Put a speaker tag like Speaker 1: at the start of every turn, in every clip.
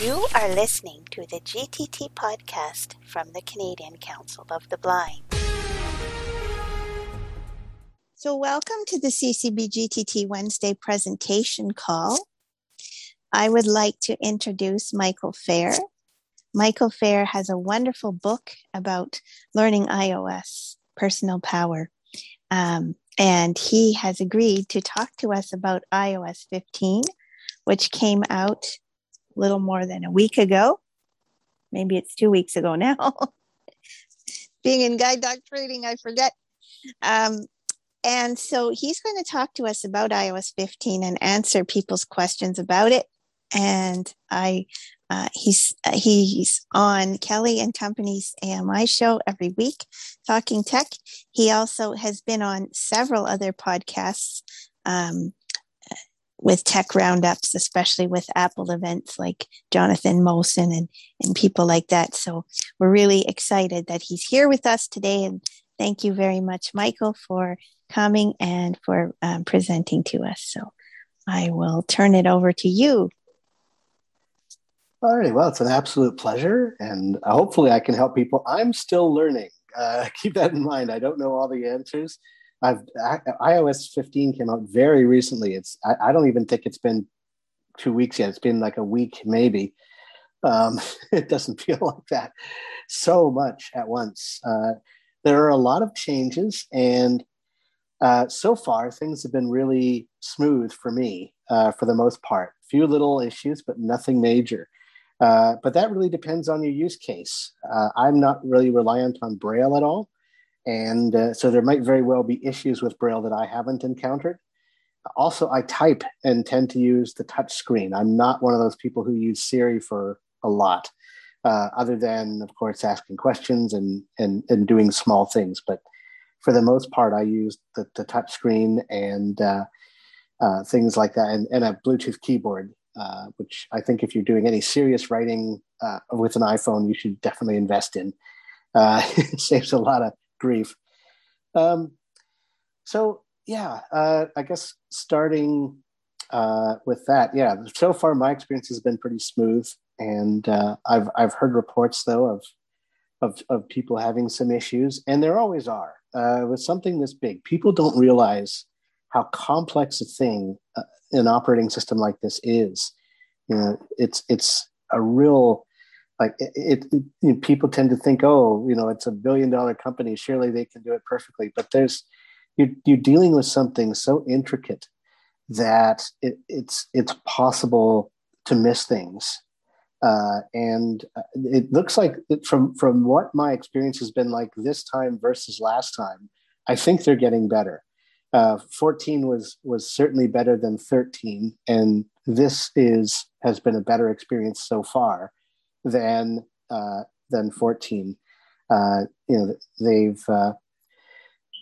Speaker 1: You are listening to the GTT podcast from the Canadian Council of the Blind. So, welcome to the CCB GTT Wednesday presentation call. I would like to introduce Michael Feir. Michael Feir has a wonderful book about learning iOS, personal power. Um, and he has agreed to talk to us about iOS 15, which came out little more than a week ago. Maybe it's two weeks ago now. Being in guide dog training, I forget. Um, and so he's going to talk to us about iOS 15 and answer people's questions about it. And I, uh, he's uh, he's on Kelly and Company's AMI show every week, talking tech. He also has been on several other podcasts. Um, with tech roundups, especially with Apple events like Jonathan Mosen and, and people like that. So we're really excited that he's here with us today. And thank you very much, Michael, for coming and for um, presenting to us. So I will turn it over to you.
Speaker 2: All right. Well, it's an absolute pleasure. And hopefully I can help people. I'm still learning. Uh, keep that in mind. I don't know all the answers. I've I, iOS 15 came out very recently. It's I, I, don't even think it's been two weeks yet. It's been like a week maybe. Um, it doesn't feel like that so much at once. Uh, there are a lot of changes, and uh, so far things have been really smooth for me uh, for the most part. Few little issues, but nothing major. Uh, but that really depends on your use case. Uh, I'm not really reliant on Braille at all. And uh, so there might very well be issues with Braille that I haven't encountered. Also, I type and tend to use the touch screen. I'm not one of those people who use Siri for a lot, uh, other than, of course, asking questions and, and, and doing small things. But for the most part, I use the, the touch screen and uh, uh, things like that, and, and a Bluetooth keyboard, uh, which I think if you're doing any serious writing uh, with an iPhone, you should definitely invest in. Uh, it saves a lot of grief. Um, so yeah, uh, I guess starting uh, with that, yeah. So far, my experience has been pretty smooth, and uh, I've I've heard reports though of of of people having some issues, and there always are uh, with something this big. People don't realize how complex a thing uh, an operating system like this is. You know, it's it's a real like it, it, it you know, people tend to think oh you know it's a billion dollar company surely they can do it perfectly. But there's you're, you're dealing with something so intricate that it, it's it's possible to miss things. Uh, and uh, it looks like it, from from what my experience has been like this time versus last time i think they're getting better. Uh, 14 was was certainly better than 13 and this is has been a better experience so far than uh, than 14. Uh, you know, they've uh,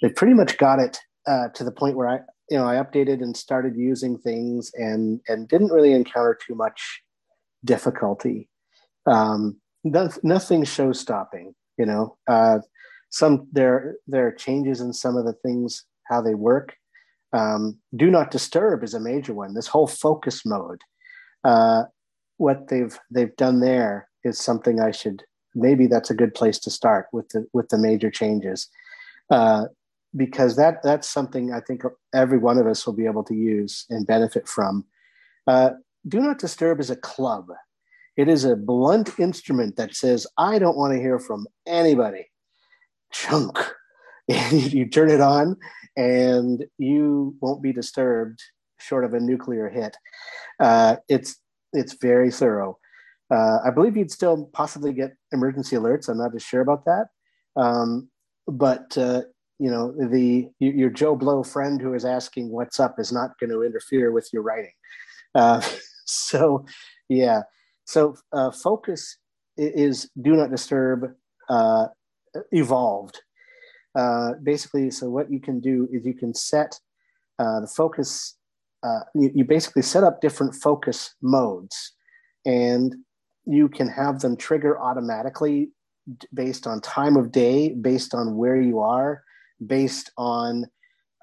Speaker 2: they've pretty much got it uh, to the point where I you know I updated and started using things and and didn't really encounter too much difficulty. Um, nothing show stopping. You know, uh, some there there are changes in some of the things how they work. Um, do not disturb is a major one. This whole focus mode, uh, what they've they've done there is something I should maybe that's a good place to start with the with the major changes uh, because that that's something I think every one of us will be able to use and benefit from. Uh, Do not disturb is a club. It is a blunt instrument that says, "I don't want to hear from anybody." Chunk. You turn it on, and you won't be disturbed, short of a nuclear hit. Uh, it's it's very thorough. Uh, I believe you'd still possibly get emergency alerts. I'm not as sure about that. Um, but uh, you know, the your Joe Blow friend who is asking what's up is not going to interfere with your writing. Uh, so, yeah. So uh, focus is do not disturb uh, evolved. Uh, basically, so what you can do is you can set the focus. You, you basically set up different focus modes and you can have them trigger automatically based on time of day, based on where you are, based on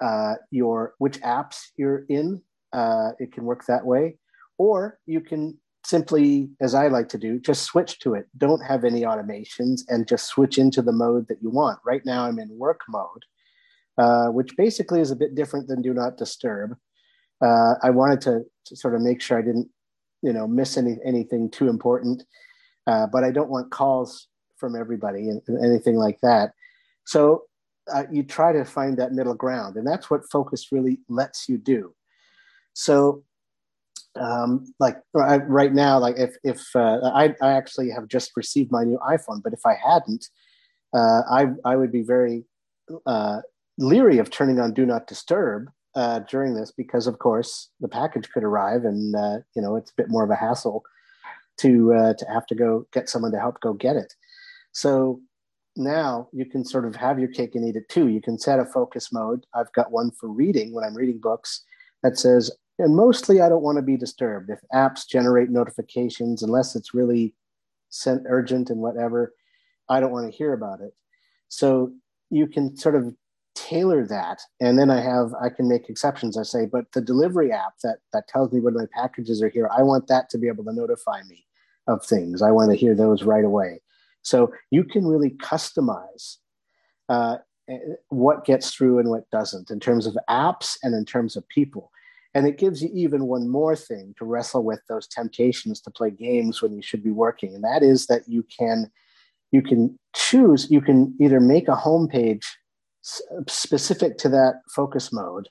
Speaker 2: uh, your which apps you're in. Uh, it can work that way, or you can simply, as I like to do, just switch to it. Don't have any automations and just switch into the mode that you want. Right now, I'm in work mode, uh, which basically is a bit different than do not disturb. Uh, I wanted to, to, sort of make sure I didn't, you know, miss any, anything too important, uh, but I don't want calls from everybody and, anything like that. So uh, you try to find that middle ground, and that's what focus really lets you do. So um, like right now, like if if uh, I, I actually have just received my new iPhone, but if I hadn't, uh, I I would be very uh, leery of turning on Do Not Disturb uh, during this because, of course, the package could arrive, and uh, you know it's a bit more of a hassle to uh, to have to go get someone to help go get it. So now you can sort of have your cake and eat it too. You can set a focus mode. I've got one for reading when I'm reading books that says and mostly I don't want to be disturbed. If apps generate notifications, unless it's really sent urgent and whatever, I don't want to hear about it. So you can sort of tailor that. And then I have, I can make exceptions. I say, but the delivery app that, that tells me when my packages are here, I want that to be able to notify me of things. I want to hear those right away. So you can really customize uh, what gets through and what doesn't in terms of apps and in terms of people. And it gives you even one more thing to wrestle with those temptations to play games when you should be working. And that is that you can you can choose, you can either make a home page specific to that focus mode.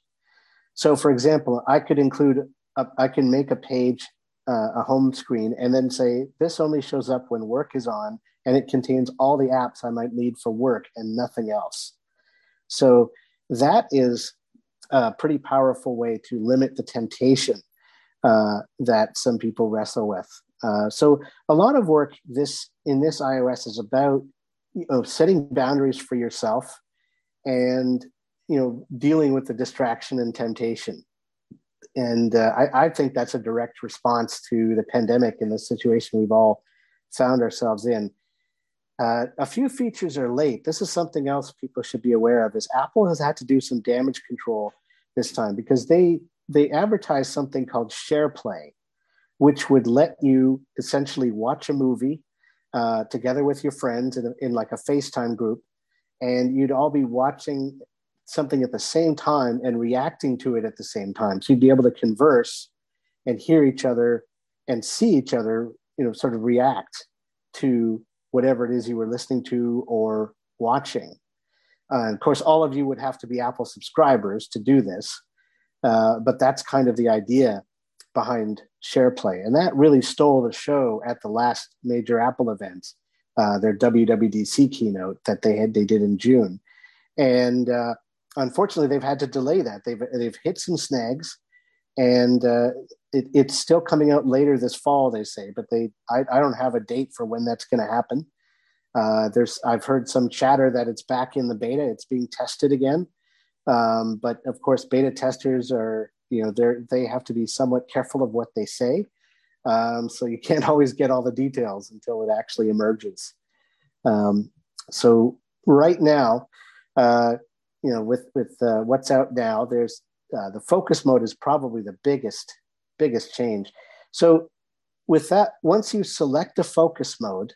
Speaker 2: So for example, I could include a, I can make a page uh, a home screen and then say this only shows up when work is on and it contains all the apps I might need for work and nothing else. So that is a pretty powerful way to limit the temptation uh, that some people wrestle with. Uh, so a lot of work this in this iOS is about you know setting boundaries for yourself and you know dealing with the distraction and temptation. And uh, I, I think that's a direct response to the pandemic and the situation we've all found ourselves in. Uh, a few features are late. This is something else people should be aware of. Is Apple has had to do some damage control this time because they they advertised something called SharePlay, which would let you essentially watch a movie uh, together with your friends in, in like a FaceTime group, and you'd all be watching something at the same time and reacting to it at the same time. So you'd be able to converse and hear each other and see each other, you know, sort of react to whatever it is you were listening to or watching. Uh, of course, all of you would have to be Apple subscribers to do this, uh, but that's kind of the idea behind SharePlay. And that really stole the show at the last major Apple event, uh, their WWDC keynote that they had they did in June. And uh, unfortunately, they've had to delay that. They've they've hit some snags, and uh, it, it's still coming out later this fall. They say, but they I, I don't have a date for when that's going to happen. Uh, there's I've heard some chatter that it's back in the beta. It's being tested again, um, but of course, beta testers are you know they they have to be somewhat careful of what they say. Um, so you can't always get all the details until it actually emerges. Um, so right now, uh, you know, with with uh, what's out now, there's uh, the focus mode is probably the biggest biggest change. So with that, once you select a focus mode,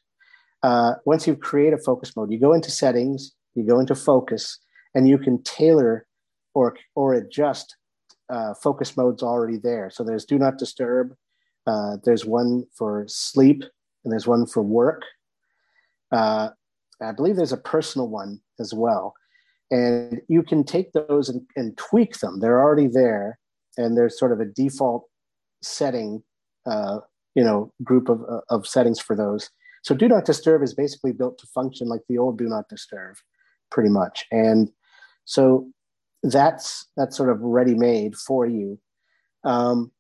Speaker 2: uh, once you create a focus mode, you go into settings, you go into focus, and you can tailor or or adjust uh, focus modes already there. So there's do not disturb. Uh, there's one for sleep, and there's one for work. Uh, I believe there's a personal one as well, and you can take those and, and tweak them. They're already there, and there's sort of a default setting, uh, you know, group of of settings for those so do not disturb is basically built to function like the old do not disturb, pretty much. And so that's that's sort of ready made for you. Um,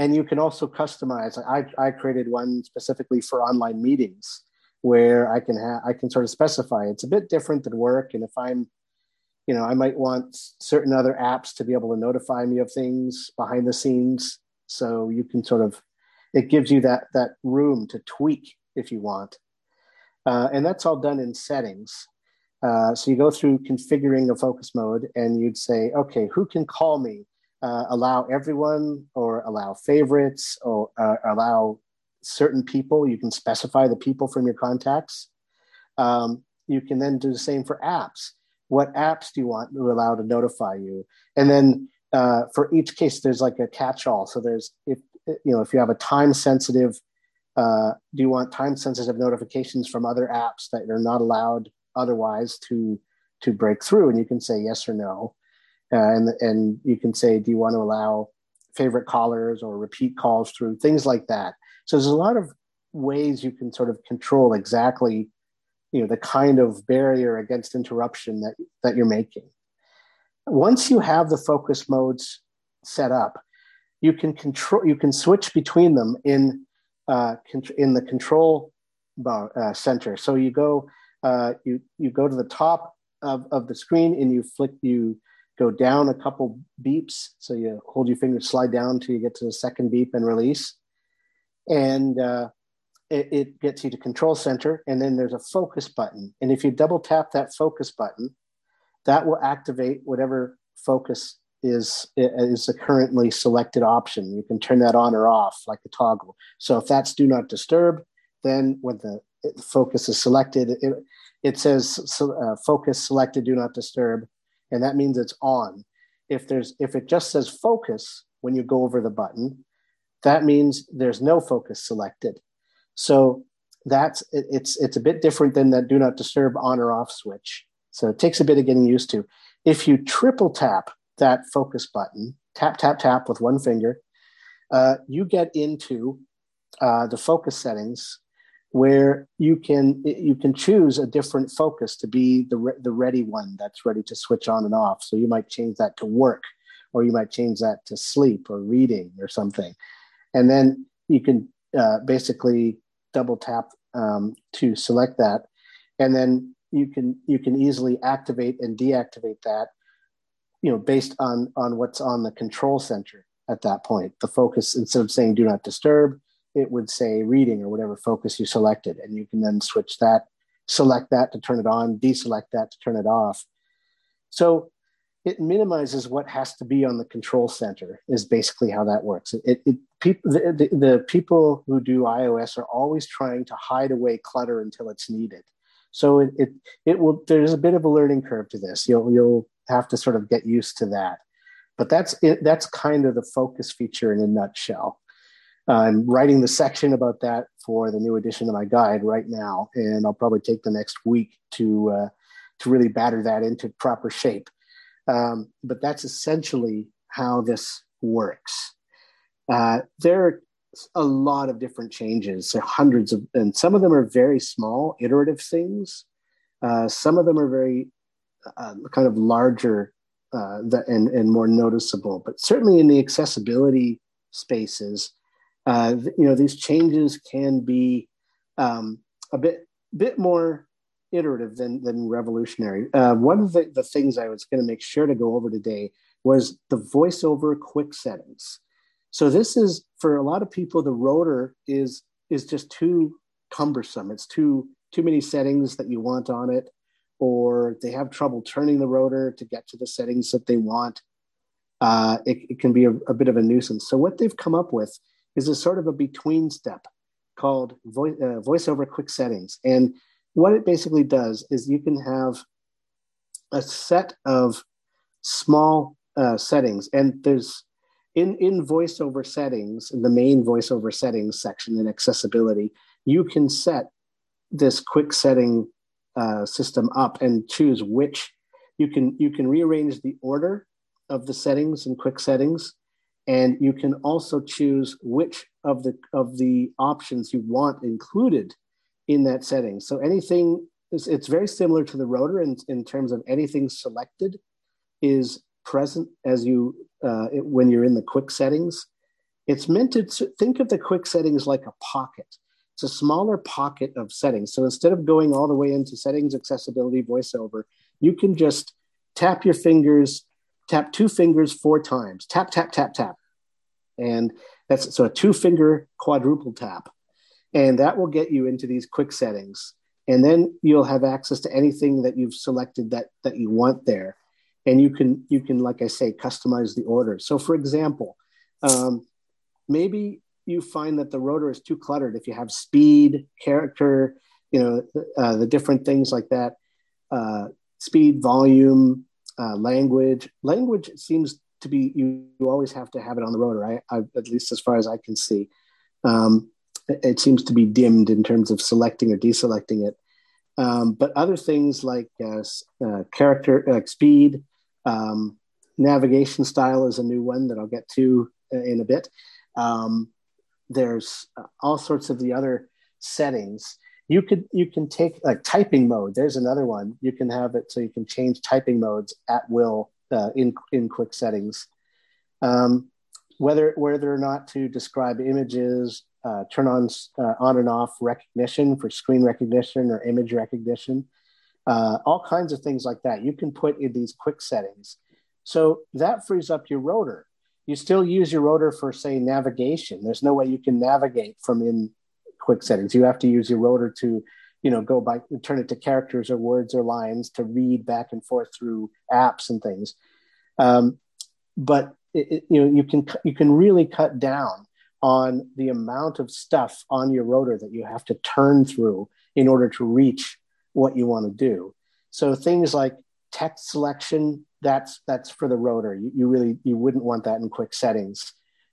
Speaker 2: and you can also customize. I, I created one specifically for online meetings where I can have I can sort of specify. It's a bit different than work, and if I'm you know, I might want certain other apps to be able to notify me of things behind the scenes. So you can sort of, it gives you that that room to tweak if you want. Uh, and that's all done in settings. Uh, so you go through configuring a focus mode and you'd say, okay, who can call me? Uh, allow everyone or allow favorites or uh, allow certain people. You can specify the people from your contacts. Um, you can then do the same for apps. What apps do you want to allow to notify you? And then uh, for each case, there's like a catch-all. So there's if you know if you have a time sensitive, uh, do you want time sensitive notifications from other apps that you're not allowed otherwise to to break through? And you can say yes or no, and and you can say do you want to allow favorite callers or repeat calls through things like that. So there's a lot of ways you can sort of control exactly you know the kind of barrier against interruption that that you're making once you have the focus modes set up, you can control. You can switch between them in uh, in the control bar, uh, center. So you go uh, you you go to the top of, of the screen and you flick you go down a couple beeps. So you hold your finger, slide down until you get to the second beep and release, and uh, it, it gets you to control center. And then there's a focus button, and if you double tap that focus button, that will activate whatever focus is is a currently selected option. You can turn that on or off like a toggle. So if that's do not disturb, then when the focus is selected, it, it says uh, focus selected, do not disturb, and that means it's on. If there's if it just says focus when you go over the button, that means there's no focus selected. So that's it, it's it's a bit different than that do not disturb on or off switch. So it takes a bit of getting used to. If you triple tap that focus button, tap, tap, tap with one finger, uh, you get into uh, the focus settings where you can you can choose a different focus to be the re- the ready one that's ready to switch on and off. So you might change that to work, or you might change that to sleep or reading or something, and then you can uh, basically double tap um, to select that, and then you can you can easily activate and deactivate that you know based on on what's on the control center at that point. The focus instead of saying do not disturb it would say reading or whatever focus you selected and you can then switch that select that to turn it on deselect that to turn it off so it minimizes what has to be on the control center is basically how that works it, it people the, the, the people who do ios are always trying to hide away clutter until it's needed so it, it, it will, there's a bit of a learning curve to this. You'll, you'll have to sort of get used to that. But that's it, that's kind of the focus feature in a nutshell. I'm writing the section about that for the new edition of my guide right now, and I'll probably take the next week to uh, to really batter that into proper shape. Um, but that's essentially how this works. Uh, there are a lot of different changes, hundreds of, and some of them are very small, iterative things. Uh, some of them are very uh, kind of larger uh, and, and more noticeable, but certainly in the accessibility spaces, uh, you know, these changes can be um, a bit bit more iterative than, than revolutionary. Uh, one of the, the things I was going to make sure to go over today was the voiceover quick settings. So this is for a lot of people, the rotor is is just too cumbersome. It's too too many settings that you want on it, or they have trouble turning the rotor to get to the settings that they want. Uh, it, it, can be a, a, bit of a nuisance. So what they've come up with is a sort of a between step called voice, uh, voiceover quick settings. And what it basically does is you can have a set of small uh, settings, and there's in in voiceover settings in the main voiceover settings section in accessibility you can set this quick setting uh, system up and choose which you can you can rearrange the order of the settings and quick settings and you can also choose which of the of the options you want included in that setting so anything it's, it's very similar to the rotor in, in terms of anything selected is present as you uh, it, when you're in the quick settings. It's meant to think of the quick settings like a pocket. It's a smaller pocket of settings. So instead of going all the way into settings, accessibility, voiceover, you can just tap your fingers, tap two fingers four times, tap, tap, tap, tap. And that's so a two finger quadruple tap. And that will get you into these quick settings. And then you'll have access to anything that you've selected that, that you want there and you can you can like i say customize the order so for example um, maybe you find that the rotor is too cluttered, if you have speed, character, you know, uh, the different things like that, uh, speed, volume, uh, language. Language seems to be you, you always have to have it on the rotor. I, I at least as far as I can see, um, it, it, seems to be dimmed in terms of selecting or deselecting it. Um, but other things like uh, uh, character, like speed, um, navigation style is a new one that I'll get to uh, in a bit. Um, there's all sorts of the other settings you could you can take like typing mode. There's another one. You can have it so you can change typing modes at will uh, in in quick settings. Um, whether whether or not to describe images uh, turn on uh, on and off recognition for screen recognition or image recognition uh, all kinds of things like that you can put in these quick settings. So that frees up your rotor. You still use your rotor for say navigation. There's no way you can navigate from in quick settings. You have to use your rotor to, you know, go by turn it to characters or words or lines to read back and forth through apps and things. Um, but it, it, you know, you can you can really cut down on the amount of stuff on your rotor that you have to turn through in order to reach what you want to do. So things like text selection, that's that's for the rotor. You, you really you wouldn't want that in quick settings,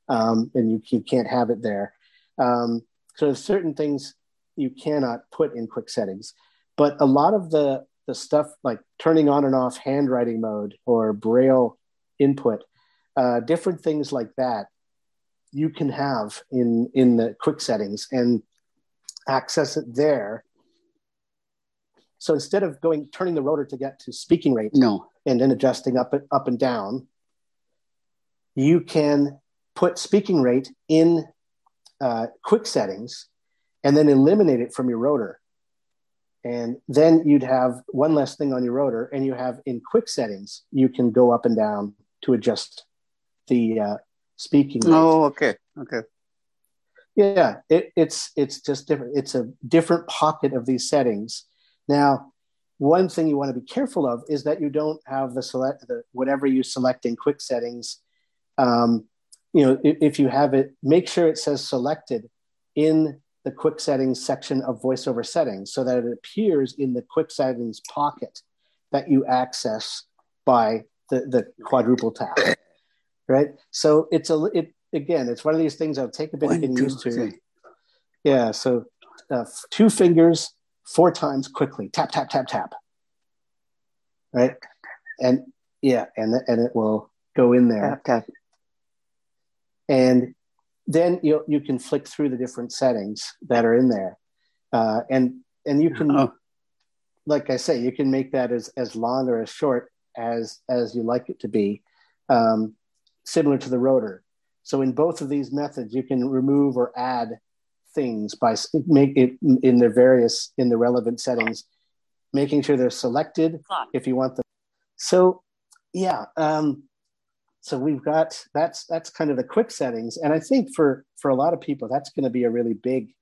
Speaker 2: um, and you, you can't have it there. Um, so there's certain things you cannot put in quick settings, but a lot of the the stuff like turning on and off handwriting mode or braille input, uh, different things like that, you can have in in the quick settings and access it there. So instead of going turning the rotor to get to speaking rate,
Speaker 3: no,
Speaker 2: and then adjusting up up and down, you can put speaking rate in uh, quick settings and then eliminate it from your rotor. And then you'd have one less thing on your rotor, and you have in quick settings, you can go up and down to adjust the uh, speaking.
Speaker 3: Oh, okay, okay.
Speaker 2: Yeah, it, it's it's just different. It's a different pocket of these settings. Now, one thing you want to be careful of is that you don't have the select the whatever you select in quick settings um, you know, if, if you have it, make sure it says selected in the quick settings section of voiceover settings so that it appears in the quick settings pocket that you access by the, the quadruple tap. Right. So it's a, it, again, it's one of these things that'll take a bit of getting used to. Three. Yeah. So uh, two fingers, four times quickly, tap, tap, tap, tap. Right. And yeah. And, and it will go in there. Tap, tap and then you you can flick through the different settings that are in there, uh, and and you can, oh. like I say, you can make that as as long or as short as as you like it to be, um, similar to the rotor. So in both of these methods, you can remove or add things by make it in the various in the relevant settings, making sure they're selected if you want them. So yeah, um, so we've got that's that's kind of the quick settings. And i think for for a lot of people that's going to be a really big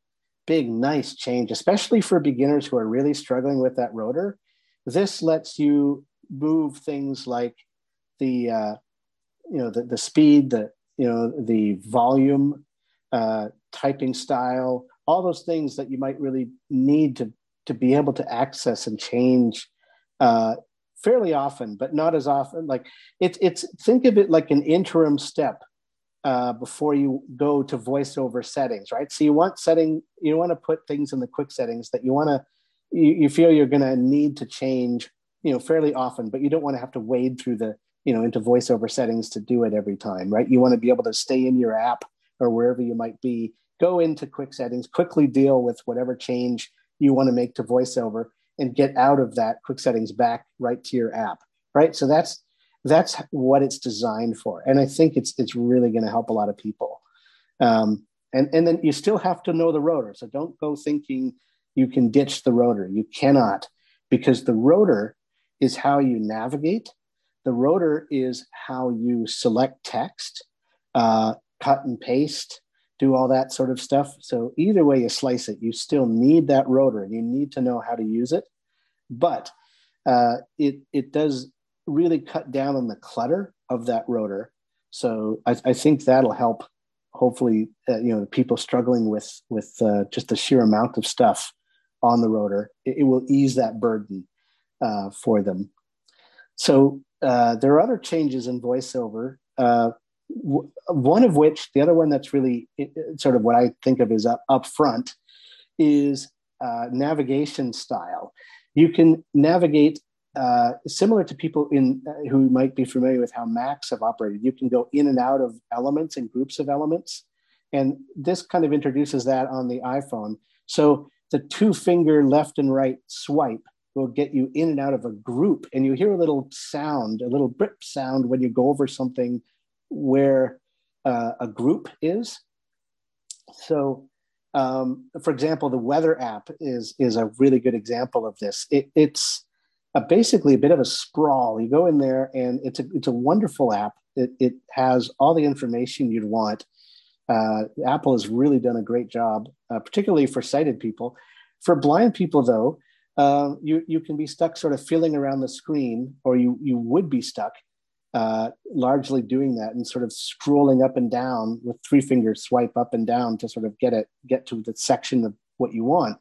Speaker 2: big nice change especially for beginners who are really struggling with that rotor. This lets you move things like the uh, you know the, the speed the you know the volume uh, typing style all those things that you might really need to to be able to access and change uh, fairly often, but not as often. Like it's it's think of it like an interim step uh, before you go to voiceover settings, right? So you want setting you want to put things in the quick settings that you want to you, you feel you're going to need to change, you know, fairly often, but you don't want to have to wade through the you know into voiceover settings to do it every time, right? You want to be able to stay in your app or wherever you might be, go into quick settings, quickly deal with whatever change you want to make to voiceover and get out of that quick settings back right to your app right? So that's that's what it's designed for. And i think it's it's really going to help a lot of people. Um, and and then you still have to know the rotor. So don't go thinking you can ditch the rotor. You cannot because the rotor is how you navigate. The rotor is how you select text uh, cut and paste do all that sort of stuff. So either way you slice it, you still need that rotor and you need to know how to use it. But uh, it it does really cut down on the clutter of that rotor. So I, I think that'll help hopefully uh, you know people struggling with with uh, just the sheer amount of stuff on the rotor it, it will ease that burden uh, for them so uh, there are other changes in voiceover uh, one of which the other one that's really sort of what i think of is up, up front is uh, navigation style you can navigate uh, similar to people in uh, who might be familiar with how Macs have operated. You can go in and out of elements and groups of elements, and this kind of introduces that on the iPhone. So the two finger left and right swipe will get you in and out of a group, and you hear a little sound, a little brip sound when you go over something where uh, a group is. So um, for example, the weather app is is a really good example of this. It, it's a, basically a bit of a sprawl. You go in there, and it's a it's a wonderful app. It, it has all the information you'd want. Uh, Apple has really done a great job, uh, particularly for sighted people. For blind people, though, uh, you you can be stuck sort of feeling around the screen, or you you would be stuck uh, largely doing that and sort of scrolling up and down with three fingers swipe up and down to sort of get it get to the section of what you want.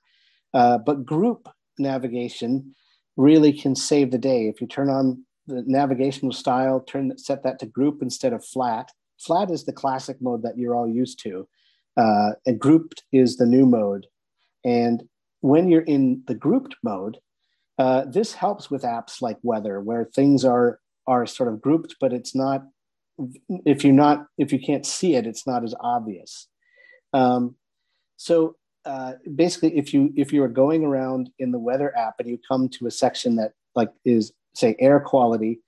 Speaker 2: Uh, but group navigation really can save the day. If you turn on the navigational style, turn set that to group instead of flat. Flat is the classic mode that you're all used to, uh, and grouped is the new mode. And when you're in the grouped mode, uh, this helps with apps like weather, where things are are sort of grouped, but it's not. If you're not, if you can't see it, it's not as obvious. Um, so uh, basically, if you if you are going around in the weather app and you come to a section that like is say air quality,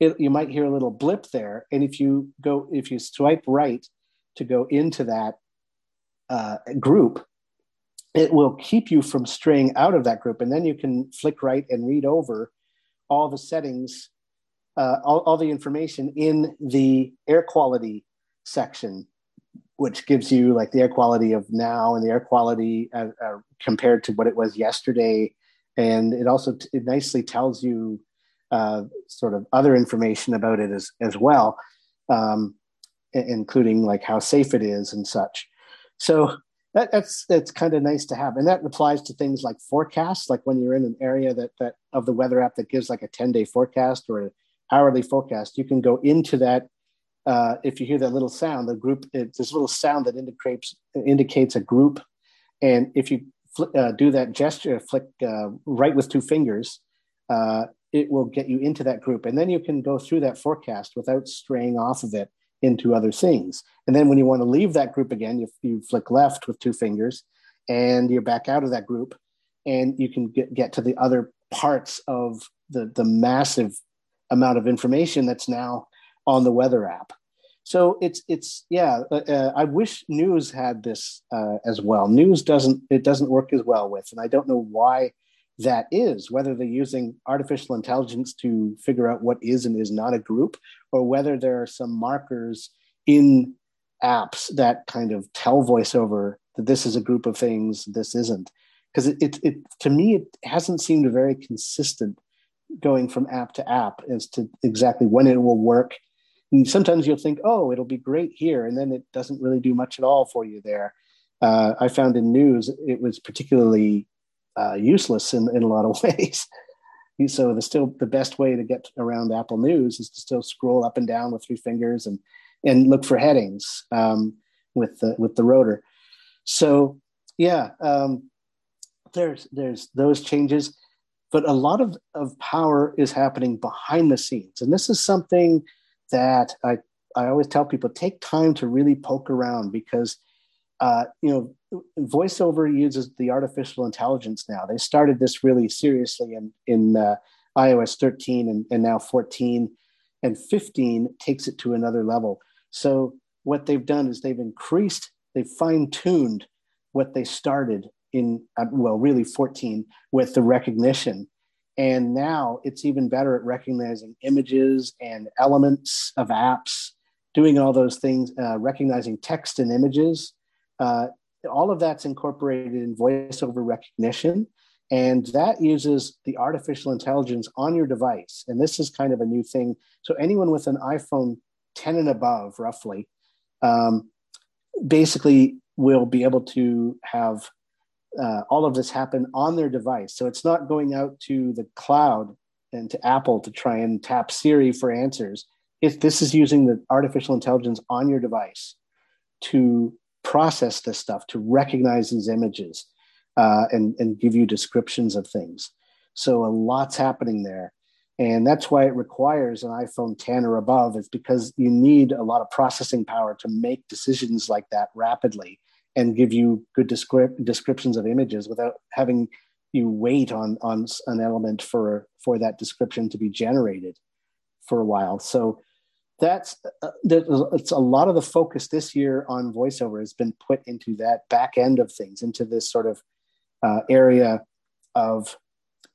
Speaker 2: it, you might hear a little blip there, and if you go if you swipe right to go into that uh, group, it will keep you from straying out of that group, and then you can flick right and read over all the settings, uh, all, all the information in the air quality section which gives you like the air quality of now and the air quality uh, uh, compared to what it was yesterday. And it also t- it nicely tells you uh, sort of other information about it as as well um, including like how safe it is and such. So that, that's that's kind of nice to have. And that applies to things like forecasts like when you're in an area that that of the weather app that gives like a 10 day forecast or hourly forecast you can go into that uh, if you hear that little sound, the group, it's this little sound that indicates indicates a group. And if you fl- uh, do that gesture, flick uh, right with two fingers, uh, it will get you into that group. And then you can go through that forecast without straying off of it into other things. And then when you want to leave that group again, you, you flick left with two fingers and you're back out of that group and you can get, get to the other parts of the, the massive amount of information that's now on the weather app. So it's it's yeah. Uh, uh, I wish news had this uh, as well. News doesn't it doesn't work as well with, and I don't know why that is. Whether they're using artificial intelligence to figure out what is and is not a group, or whether there are some markers in apps that kind of tell voiceover that this is a group of things, this isn't. Because it, it, it to me it hasn't seemed very consistent going from app to app as to exactly when it will work and sometimes you'll think, oh, it'll be great here, and then it doesn't really do much at all for you there. Uh, I found in news it was particularly uh, useless in, in a lot of ways. so the still the best way to get around Apple News is to still scroll up and down with three fingers and and look for headings um, with the with the rotor. So yeah, um, there's there's those changes, but a lot of, of power is happening behind the scenes, and this is something that I, I always tell people take time to really poke around because uh, you know voiceover uses the artificial intelligence now. They started this really seriously in in uh, ios 13 and, and now 14 and 15 takes it to another level. So what they've done is they've increased they've fine-tuned what they started in uh, well really 14 with the recognition and now it's even better at recognizing images and elements of apps, doing all those things, uh, recognizing text and images. Uh, all of that's incorporated in voiceover recognition. And that uses the artificial intelligence on your device. And this is kind of a new thing. So, anyone with an iPhone 10 and above, roughly, um, basically will be able to have uh, all of this happen on their device. So it's not going out to the cloud and to Apple to try and tap Siri for answers. If this is using the artificial intelligence on your device to process this stuff, to recognize these images, uh, and and give you descriptions of things. So a lot's happening there, and that's why it requires an iPhone 10 or above. Is because you need a lot of processing power to make decisions like that rapidly and give you good descript- descriptions of images without having you wait on on an element for for that description to be generated for a while. So that's uh, it's a lot of the focus this year on voiceover has been put into that back end of things, into this sort of uh, area of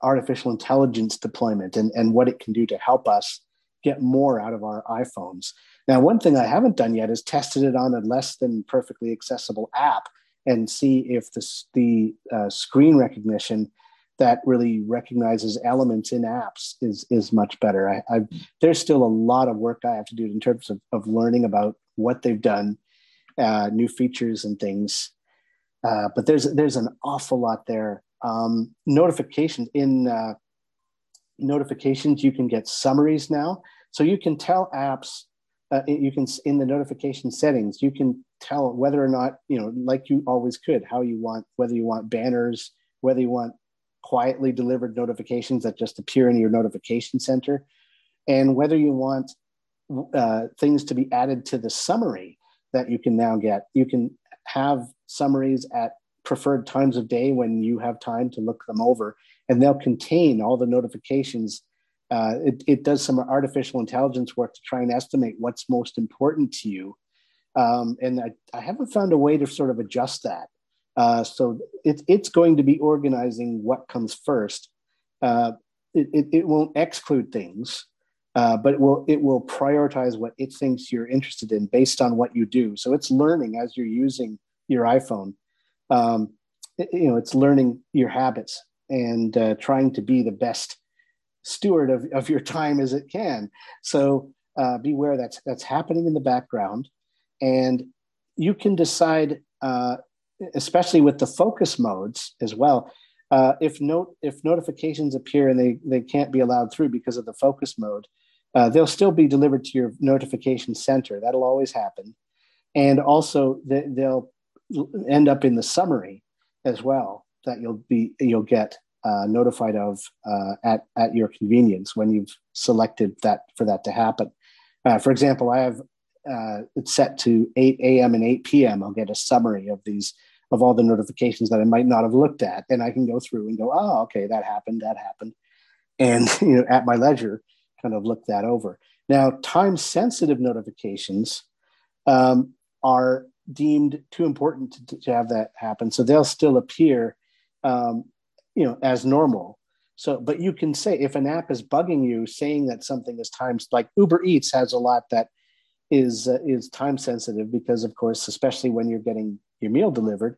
Speaker 2: artificial intelligence deployment and, and what it can do to help us get more out of our iPhones. Now, one thing I haven't done yet is tested it on a less than perfectly accessible app and see if the, the uh, screen recognition that really recognizes elements in apps is is much better. I, I, there's still a lot of work I have to do in terms of, of learning about what they've done, uh, new features and things. Uh, but there's there's an awful lot there. Um, notifications in uh, notifications, you can get summaries now, so you can tell apps. Uh, you can in the notification settings, you can tell whether or not you know, like you always could, how you want whether you want banners, whether you want quietly delivered notifications that just appear in your notification center, and whether you want uh, things to be added to the summary that you can now get. You can have summaries at preferred times of day when you have time to look them over, and they'll contain all the notifications. Uh, it, it, does some artificial intelligence work to try and estimate what's most important to you. Um, and I, I, haven't found a way to sort of adjust that. Uh, so it, it's going to be organizing what comes first. Uh, it, it, it, won't exclude things, uh, but it will it will prioritize what it thinks you're interested in based on what you do. So it's learning as you're using your iPhone. Um, you know, it's learning your habits and uh, trying to be the best steward of, of your time as it can. So uh, beware that's that's happening in the background, and you can decide, uh, especially with the focus modes as well. Uh, if note if notifications appear and they they can't be allowed through because of the focus mode, uh, they'll still be delivered to your notification center. That'll always happen, and also they, they'll end up in the summary as well that you'll be you'll get uh, notified of uh, at at your convenience when you've selected that for that to happen. Uh, for example, I have uh, it's set to 8 a.m. and 8 p.m. I'll get a summary of these of all the notifications that I might not have looked at, and I can go through and go, oh, okay, that happened, that happened, and you know, at my leisure, kind of look that over. Now, time sensitive notifications um, are deemed too important to, to have that happen. So they'll still appear, um, you know, as normal. So, but you can say if an app is bugging you, saying that something is times like Uber Eats has a lot that is uh, is time sensitive because, of course, especially when you're getting your meal delivered.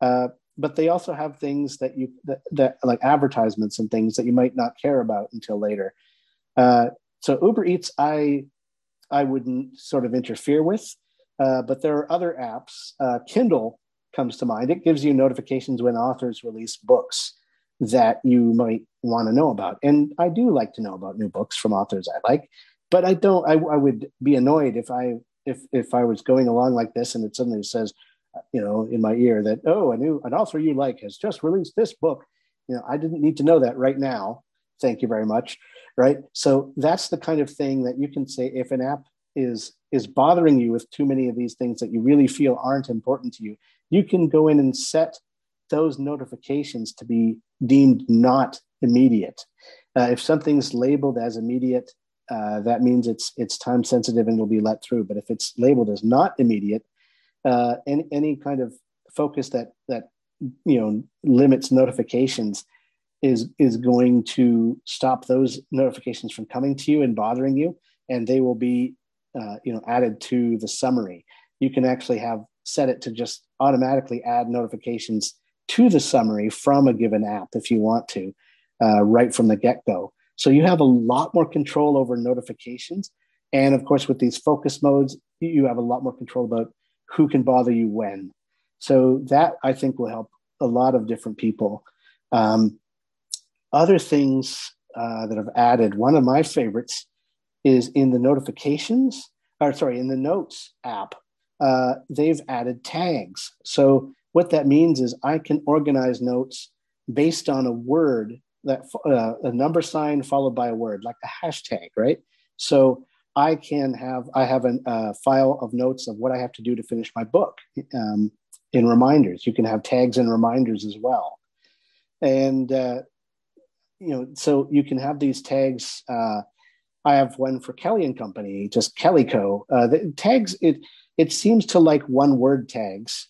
Speaker 2: Uh, but they also have things that you that, that, like advertisements and things that you might not care about until later. Uh, so Uber Eats, I I wouldn't sort of interfere with. Uh, but there are other apps. Uh, Kindle comes to mind. It gives you notifications when authors release books that you might want to know about. And I do like to know about new books from authors I like, but I don't. I, I would be annoyed if I if if I was going along like this and it suddenly says, you know, in my ear that oh, a new an author you like has just released this book. You know, I didn't need to know that right now. Thank you very much. Right. So that's the kind of thing that you can say if an app is is bothering you with too many of these things that you really feel aren't important to you, you can go in and set those notifications to be deemed not immediate. Uh, if something's labeled as immediate, uh, that means it's it's time sensitive and will be let through. But if it's labeled as not immediate, uh, any any kind of focus that that you know limits notifications is is going to stop those notifications from coming to you and bothering you, and they will be uh, you know added to the summary you can actually have set it to just automatically add notifications to the summary from a given app if you want to uh, right from the get-go so you have a lot more control over notifications and of course with these focus modes you have a lot more control about who can bother you when. So that I think will help a lot of different people. Um, other things uh, that I've added, one of my favorites is in the notifications, or sorry, in the notes app, uh, they've added tags. So what that means is I can organize notes based on a word that uh, a number sign followed by a word, like a hashtag, right? So I can have I have a uh, file of notes of what I have to do to finish my book um, in reminders. You can have tags and reminders as well, and uh, you know so you can have these tags. Uh, I have one for Kelly and Company, just Kellyco. Uh, the tags it it seems to like one word tags.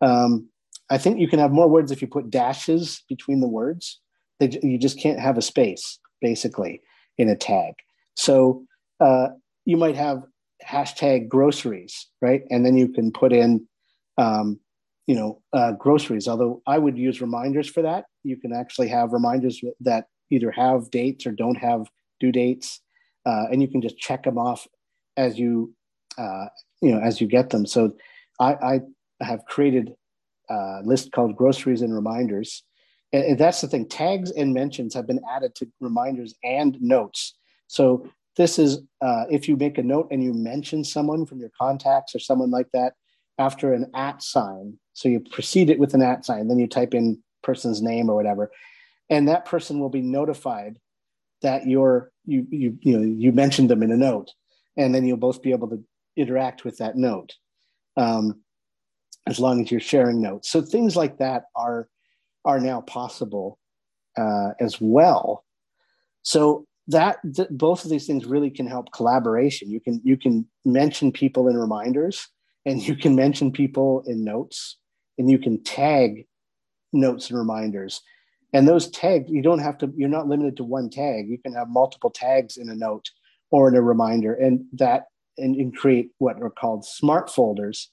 Speaker 2: Um, I think you can have more words if you put dashes between the words. They, you just can't have a space basically in a tag. So uh, you might have hashtag groceries, right? And then you can put in, um, you know, uh, groceries. Although I would use reminders for that. You can actually have reminders that either have dates or don't have due dates, uh, and you can just check them off as you, uh, you know, as you get them. So I, I have created a list called groceries and reminders. And that's the thing. Tags and mentions have been added to reminders and notes. So this is uh, if you make a note and you mention someone from your contacts or someone like that after an at sign. So you precede it with an at sign, then you type in person's name or whatever, and that person will be notified that you're you you you know you mentioned them in a note, and then you'll both be able to interact with that note, um, as long as you're sharing notes. So things like that are are now possible uh, as well. So that th- both of these things really can help collaboration you can you can mention people in reminders and you can mention people in notes and you can tag notes and reminders and those tags you don't have to you're not limited to one tag you can have multiple tags in a note or in a reminder and that and, and create what are called smart folders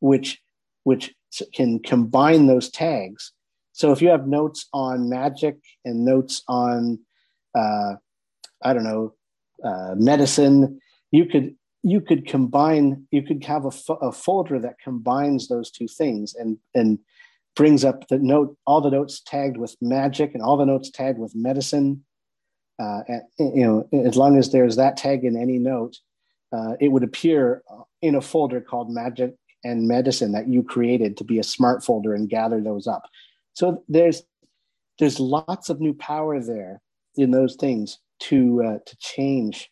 Speaker 2: which which can combine those tags so if you have notes on magic and notes on uh, I don't know, uh, medicine. You could you could combine. You could have a, fo- a folder that combines those two things and and brings up the note all the notes tagged with magic and all the notes tagged with medicine. Uh, and, you know, as long as there's that tag in any note, uh, it would appear in a folder called magic and medicine that you created to be a smart folder and gather those up. So there's there's lots of new power there in those things to uh, to change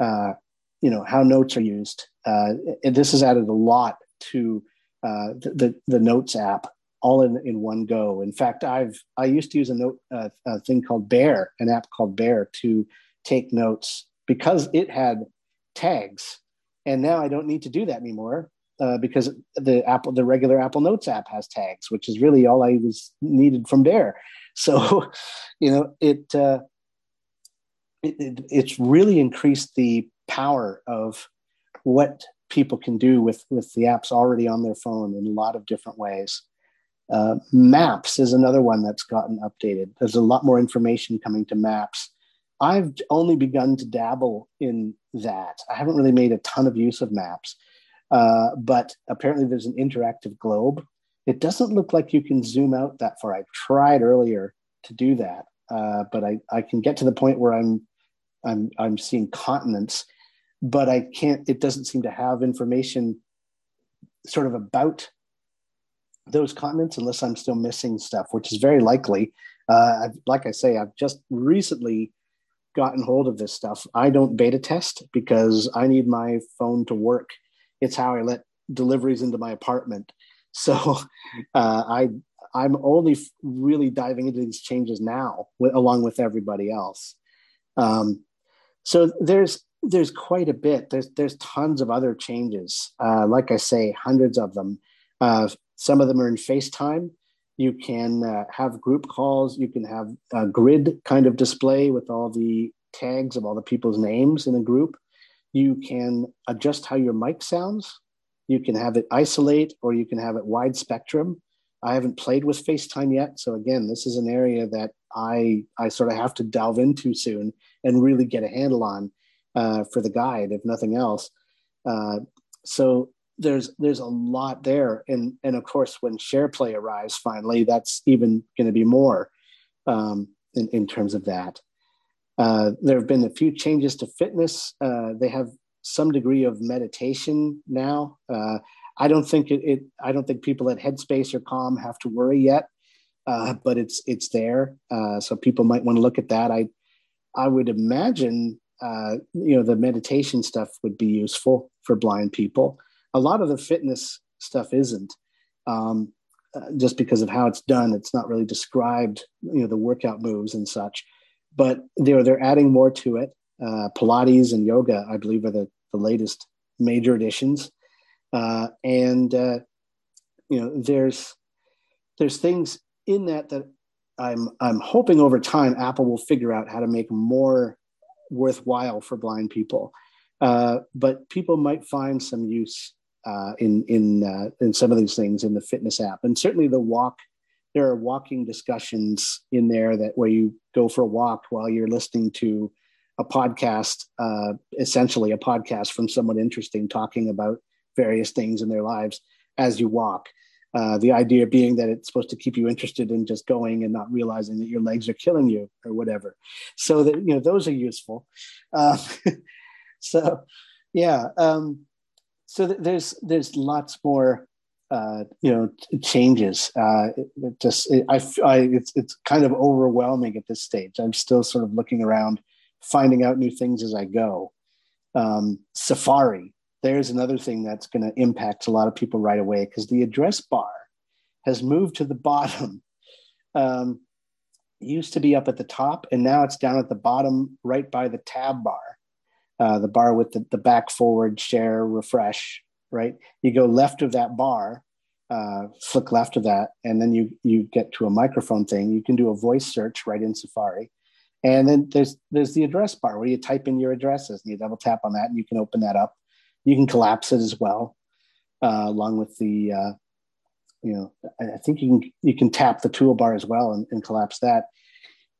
Speaker 2: uh, you know how notes are used uh, this has added a lot to uh, the, the, the notes app all in, in one go in fact i've i used to use a note uh, a thing called bear an app called bear to take notes because it had tags and now i don't need to do that anymore uh, because the apple the regular apple notes app has tags which is really all i was needed from there. so you know it uh, it, it, it's really increased the power of what people can do with with the apps already on their phone in a lot of different ways. Uh, Maps is another one that's gotten updated. There's a lot more information coming to Maps. I've only begun to dabble in that. I haven't really made a ton of use of Maps, uh, but apparently there's an interactive globe. It doesn't look like you can zoom out that far. I tried earlier to do that, uh, but I, I can get to the point where I'm I'm I'm seeing continents, but I can't. It doesn't seem to have information sort of about those continents unless I'm still missing stuff, which is very likely. Uh, like I say, I've just recently gotten hold of this stuff. I don't beta test because I need my phone to work. It's how I let deliveries into my apartment. So uh, I I'm only really diving into these changes now, along with everybody else. Um, so there's there's quite a bit. There's there's tons of other changes. Uh, like I say, hundreds of them. Uh, some of them are in FaceTime. You can uh, have group calls. You can have a grid kind of display with all the tags of all the people's names in a group. You can adjust how your mic sounds. You can have it isolate or you can have it wide spectrum. I haven't played with FaceTime yet. So again, this is an area that I I sort of have to delve into soon and really get a handle on uh, for the guide, if nothing else. Uh, so there's there's a lot there, and and of course when SharePlay arrives finally, that's even going to be more um, in in terms of that. Uh, there have been a few changes to fitness. Uh, they have some degree of meditation now. Uh, I don't think it, it, I don't think people at Headspace or Calm have to worry yet, uh, but it's it's there. Uh, so people might want to look at that. I I would imagine uh, you know the meditation stuff would be useful for blind people. A lot of the fitness stuff isn't. Um, uh, just because of how it's done, it's not really described, you know, the workout moves and such. But they're they're adding more to it. Uh, Pilates and yoga, I believe, are the, the latest major additions. Uh, and uh, you know, there's there's things in that that I'm I'm hoping over time Apple will figure out how to make more worthwhile for blind people. Uh, but people might find some use uh, in in uh, in some of these things in the fitness app, and certainly the walk. There are walking discussions in there that where you go for a walk while you're listening to a podcast, uh, essentially a podcast from someone interesting talking about various things in their lives as you walk. Uh, the idea being that it's supposed to keep you interested in just going and not realizing that your legs are killing you or whatever. So that you know those are useful. Uh, so yeah, um, so th- there's there's lots more uh, you know changes. Uh, it, it just it, I, I it's it's kind of overwhelming at this stage. I'm still sort of looking around, finding out new things as I go. Um, Safari there's another thing that's going to impact a lot of people right away because the address bar has moved to the bottom. Um, used to be up at the top, and now it's down at the bottom, right by the tab bar, uh, the bar with the, the back, forward, share, refresh. Right, you go left of that bar, uh, flick left of that, and then you you get to a microphone thing. You can do a voice search right in Safari, and then there's there's the address bar where you type in your addresses, and you double tap on that, and you can open that up you can collapse it as well, uh, along with the, uh, you know, I think you can you can tap the toolbar as well and, and collapse that.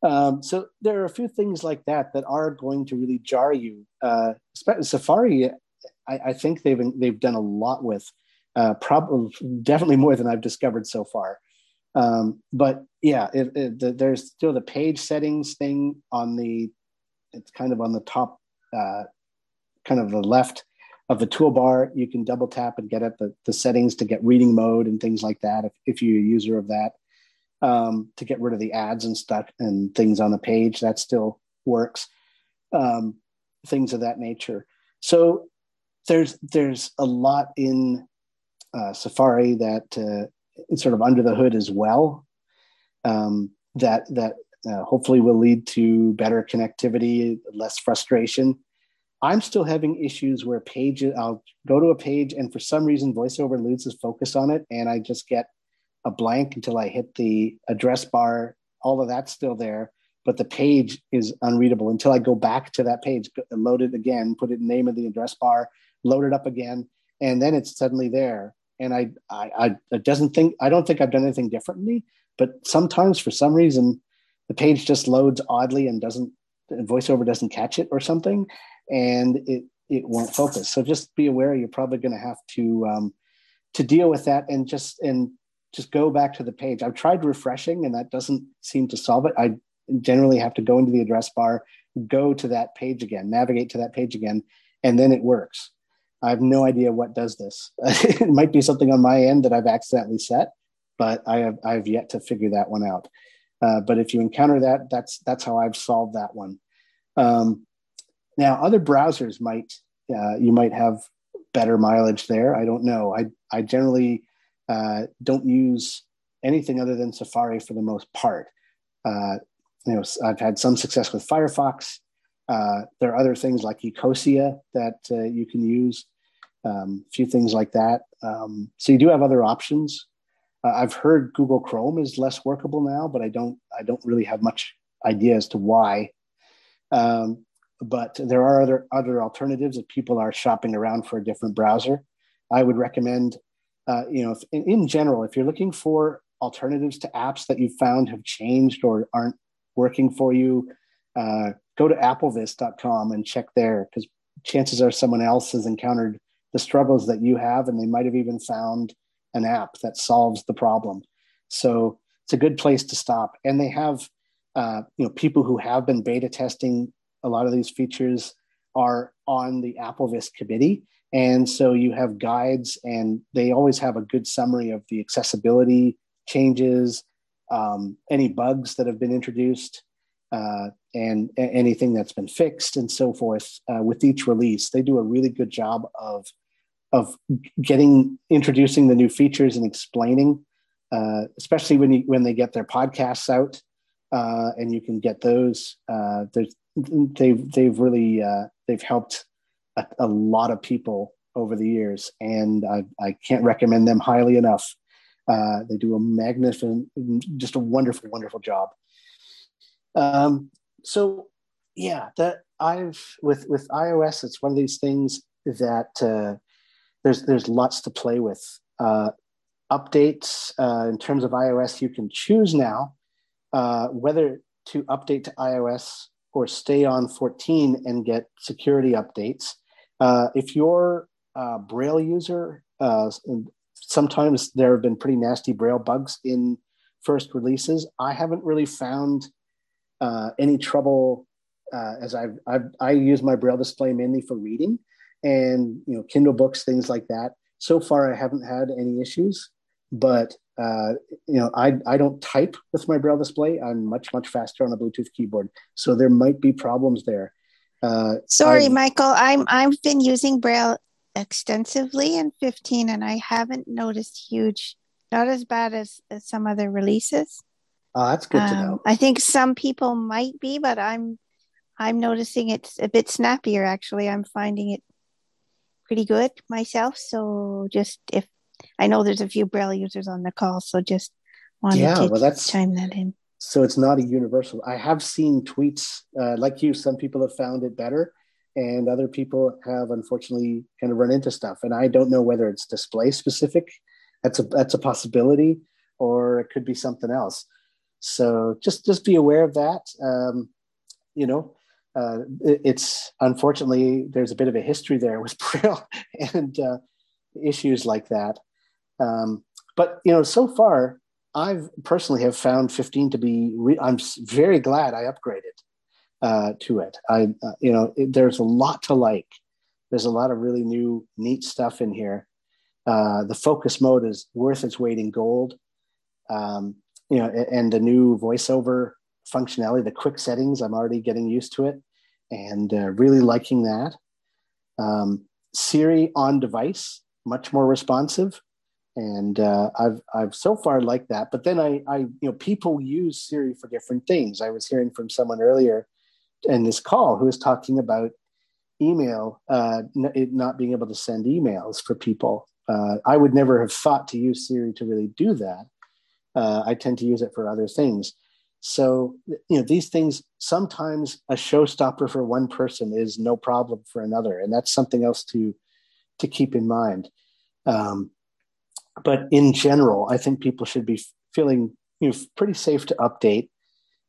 Speaker 2: Um, so there are a few things like that that are going to really jar you. Uh, Safari, I, I, think they've they've done a lot with, uh, probably definitely more than I've discovered so far. Um, but yeah, it, it, the, there's still the page settings thing on the, it's kind of on the top, uh, kind of the left of the toolbar, you can double tap and get at the, the settings to get reading mode and things like that if, if you're a user of that. Um, to get rid of the ads and stuff and things on the page, that still works. Um, things of that nature. So there's there's a lot in uh, Safari that uh, sort of under the hood as well. Um, that that uh, hopefully will lead to better connectivity, less frustration. I'm still having issues where pages, I'll go to a page and for some reason VoiceOver loses focus on it and I just get a blank until I hit the address bar. All of that's still there, but the page is unreadable until I go back to that page, load it again, put it name of the address bar, load it up again, and then it's suddenly there. And I, I, I it doesn't think, I don't think I've done anything differently, but sometimes for some reason, the page just loads oddly and doesn't, VoiceOver doesn't catch it or something and it it won't focus. So just be aware you're probably going to have to um, to deal with that and just and just go back to the page. I've tried refreshing and that doesn't seem to solve it. I generally have to go into the address bar, go to that page again, navigate to that page again, and then it works. I have no idea what does this. it might be something on my end that I've accidentally set, but I have I have yet to figure that one out. Uh, but if you encounter that, that's that's how I've solved that one. Um, now, other browsers might uh, you might have better mileage there. I don't know. I I generally uh, don't use anything other than Safari for the most part. Uh, you know, I've had some success with Firefox. Uh, there are other things like Ecosia that uh, you can use. Um, a few things like that. Um, so you do have other options. Uh, I've heard Google Chrome is less workable now, but I don't I don't really have much idea as to why. Um, but there are other other alternatives if people are shopping around for a different browser. I would recommend, uh, you know, if, in, in, general, if you're looking for alternatives to apps that you found have changed or aren't working for you, uh, go to applevis.com and check there because chances are someone else has encountered the struggles that you have, and they might have even found an app that solves the problem. So it's a good place to stop. And they have, uh, you know, people who have been beta testing a lot of these features are on the AppleVis committee. And so you have guides, and they always have a good summary of the accessibility changes, um, any bugs that have been introduced, uh, and a- anything that's been fixed, and so forth. Uh, with each release, they do a really good job of of getting introducing the new features and explaining, uh, especially when you when they get their podcasts out, uh, and you can get those. Uh, they've they've really uh, they've helped a, a, lot of people over the years, and I, I can't recommend them highly enough. Uh, they do a magnificent, just a wonderful, wonderful job. Um, so, yeah, that I've with with iOS, it's one of these things that uh, there's there's lots to play with. Uh, updates uh, in terms of iOS, you can choose now uh, whether to update to iOS or stay on 14 and get security updates. Uh, if you're a Braille user, uh, sometimes there have been pretty nasty Braille bugs in first releases. I haven't really found uh, any trouble uh, as I've, I've, i use my Braille display mainly for reading and you know Kindle books, things like that. So far, I haven't had any issues, but uh, you know, I, I don't type with my braille display. I'm much, much faster on a Bluetooth keyboard. So there might be problems there.
Speaker 1: Uh, Sorry, I've, Michael. I'm, I've been using braille extensively in 15 and I haven't noticed huge, not as bad as, as some other releases.
Speaker 2: Oh, that's good um, to know.
Speaker 1: I think some people might be, but I'm, I'm noticing it's a bit snappier. Actually, I'm finding it pretty good myself. So just if I know there's a few Braille users on the call, so just wanted yeah, to well, that's, chime that in.
Speaker 2: So it's not a universal. I have seen tweets uh, like you. Some people have found it better, and other people have unfortunately kind of run into stuff. And I don't know whether it's display specific. That's a that's a possibility, or it could be something else. So just just be aware of that. Um, you know, uh, it's unfortunately there's a bit of a history there with Braille and uh, issues like that. Um, but you know, so far, I've personally have found 15 to be. Re- I'm very glad I upgraded uh, to it. I, uh, you know, it, there's a lot to like. There's a lot of really new, neat stuff in here. Uh, the focus mode is worth its weight in gold. Um, you know, and the new voiceover functionality, the quick settings. I'm already getting used to it, and uh, really liking that. Um, Siri on device, much more responsive and uh, I've I've so far liked that. But then I I you know people use Siri for different things. I was hearing from someone earlier in this call who was talking about email uh, it not being able to send emails for people. Uh, I would never have thought to use Siri to really do that. Uh, I tend to use it for other things. So you know these things sometimes a showstopper for one person is no problem for another, and that's something else to to keep in mind. Um, but in general, I think people should be feeling you know pretty safe to update.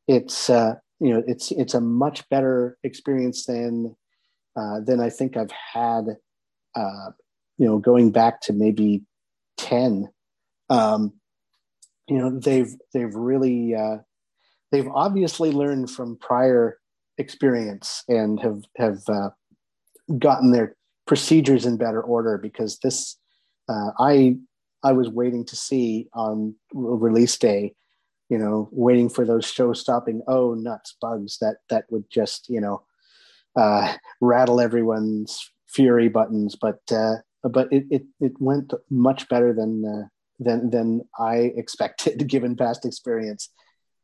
Speaker 2: It's uh, you know it's it's a much better experience than uh, than I think I've had. Uh, you know, going back to maybe ten. Um, you know, they've they've really uh, they've obviously learned from prior experience and have have uh, gotten their procedures in better order because this uh, I I was waiting to see on release day, you know, waiting for those show stopping oh nuts bugs that that would just you know uh, rattle everyone's fury buttons. But uh, but it, it it went much better than uh, than than I expected given past experience.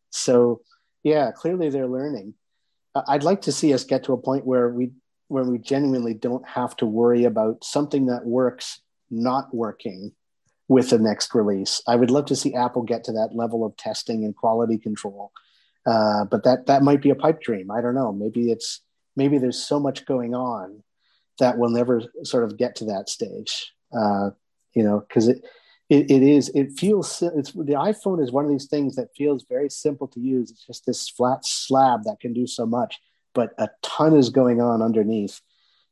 Speaker 2: So yeah, clearly they're learning. I'd like to see us get to a point where we where we genuinely don't have to worry about something that works not working with the next release. I would love to see Apple get to that level of testing and quality control. Uh, but that that might be a pipe dream. I don't know. Maybe it's maybe there's so much going on that we'll never sort of get to that stage. Uh, you know, because it, it it is it feels it's the iPhone is one of these things that feels very simple to use. It's just this flat slab that can do so much, but a ton is going on underneath.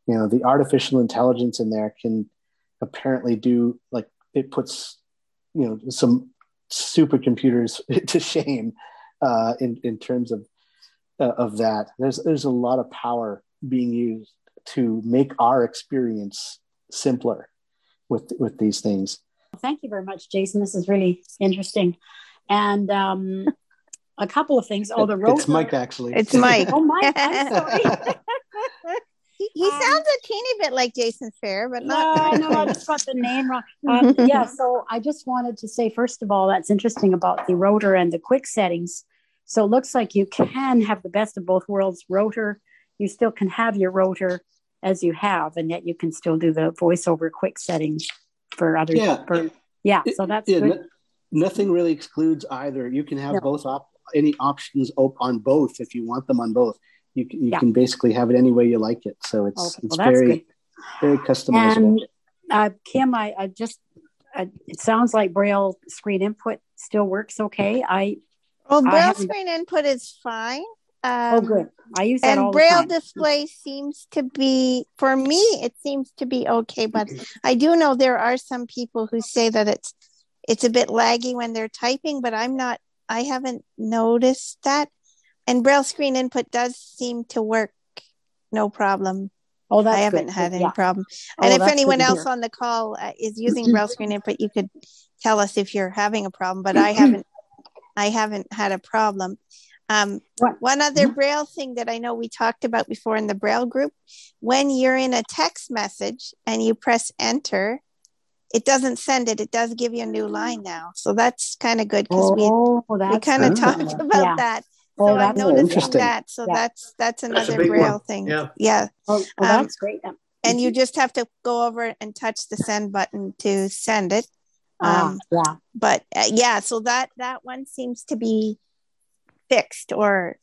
Speaker 2: You know, the artificial intelligence in there can apparently do like it puts you know some supercomputers to shame uh, in in terms of uh, of that. There's there's a lot of power being used to make our experience simpler with with these things.
Speaker 3: Thank you very much, Jason. This is really interesting, and um, a couple of things. Oh, the road.
Speaker 2: It's Mike, actually.
Speaker 1: It's Mike.
Speaker 3: oh, Mike. I'm sorry.
Speaker 1: he, he um, sounds a teeny bit like Jason Fair, but
Speaker 3: not. No, I know. I just got the name wrong. Um, yeah. So I just wanted to say, first of all, that's interesting about the rotor and the quick settings. So it looks like you can have the best of both worlds. Rotor, you still can have your rotor as you have, and yet you can still do the voiceover quick settings for other.
Speaker 2: Yeah.
Speaker 3: For, yeah. So that's yeah, good.
Speaker 2: nothing really excludes either. You can have no. both op- any options op- on both if you want them on both. You can, you yeah. can basically have it any way you like it. So it's okay. it's well, very good. very customizable.
Speaker 3: And uh, Kim, I, I just uh, it sounds like Braille screen input still works okay. I
Speaker 1: well, Braille screen input is fine.
Speaker 3: Um, oh, good. I use that
Speaker 1: and Braille display seems to be for me. It seems to be okay, but I do know there are some people who say that it's it's a bit laggy when they're typing. But I'm not. I haven't noticed that. And Braille screen input does seem to work, no problem.
Speaker 3: Oh, that's
Speaker 1: I haven't
Speaker 3: good.
Speaker 1: had any
Speaker 3: yeah.
Speaker 1: problem. Oh, and oh, if anyone else on the call uh, is using Braille screen input, you could tell us if you're having a problem. But I haven't. I haven't had a problem. Um, one other mm-hmm. Braille thing that I know we talked about before in the Braille group when you're in a text message and you press enter, it doesn't send it, it does give you a new line now. So that's kind of good because
Speaker 3: oh,
Speaker 1: we, we kind of talked about yeah. that. So oh, I'm noticing that. So yeah. that's that's another that's Braille one. thing. Yeah. Yeah.
Speaker 3: Oh, oh that's um, great.
Speaker 1: And you just have to go over and touch the send button to send it.
Speaker 3: Ah, um, yeah.
Speaker 1: But uh, yeah, so that that one seems to be fixed or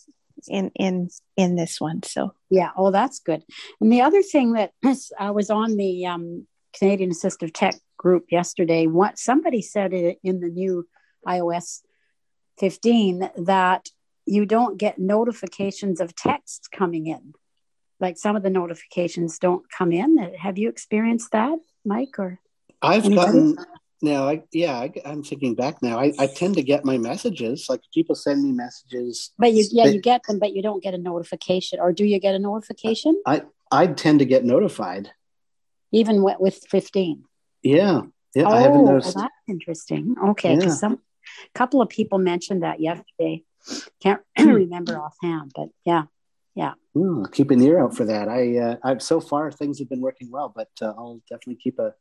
Speaker 1: in in in this one. So
Speaker 3: yeah, oh, that's good. And the other thing that I was on the um, Canadian Assistive Tech group yesterday. What somebody said it in the new iOS 15 that you don't get notifications of texts coming in. Like some of the notifications don't come in. Have you experienced that, Mike? Or
Speaker 2: I've anybody? gotten now, I yeah, I, am thinking back now. I, I tend to get my messages. Like people send me messages,
Speaker 3: but you yeah, they, you get them, but you don't get a notification. Or do you get a notification?
Speaker 2: I I tend to get notified,
Speaker 3: even with, with 15.
Speaker 2: Yeah, yeah,
Speaker 3: oh,
Speaker 2: I haven't oh, noticed.
Speaker 3: Well, that's interesting. Okay, because yeah. some couple of people mentioned that yesterday. Can't remember offhand, but yeah, yeah.
Speaker 2: Mm, keep an ear out for that. I, uh, I've so far things have been working well, but uh, I'll definitely keep a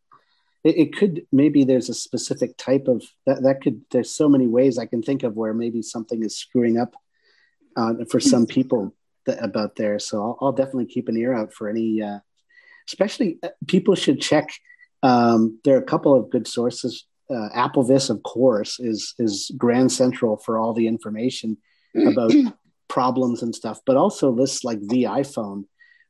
Speaker 2: it, it, could maybe there's a specific type of that that could there's so many ways i can think of where maybe something is screwing up uh, for some people that, about there so I'll, I'll, definitely keep an ear out for any uh, especially uh, people should check um, there are a couple of good sources uh, applevis of course is is grand central for all the information about problems and stuff but also lists like the iphone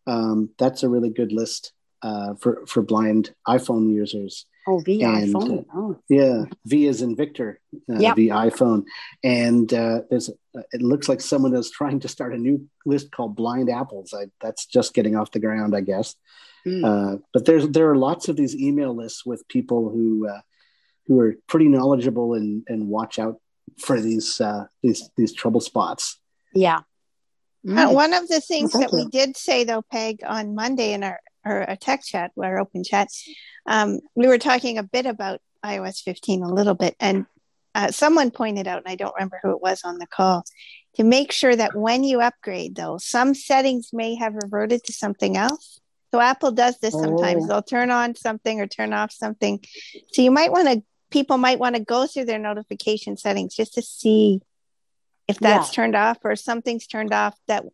Speaker 2: um, that's a really good list uh, for for blind iPhone users.
Speaker 3: Oh, V and, iPhone. Oh.
Speaker 2: Yeah, V is in Victor. Uh, yep. The iPhone, and uh, there's uh, it looks like someone is trying to start a new list called Blind Apples. I, that's just getting off the ground, I guess. Mm. but there's there are lots of these email lists with people who uh, who are pretty knowledgeable and and watch out for these these these trouble spots.
Speaker 3: Yeah.
Speaker 1: Mm. one of the things that we did say though, Peg, on Monday in our or a tech chat, our open chat, um, we were talking a bit about iOS 15 a little bit, and uh, someone pointed out, and I don't remember who it was on the call, to make sure that when you upgrade, though, some settings may have reverted to something else. So Apple does this sometimes. Oh. They'll turn on something or turn off something. So you might want to, people might want to go through their notification settings just to see if that's yeah. turned off or something's turned off that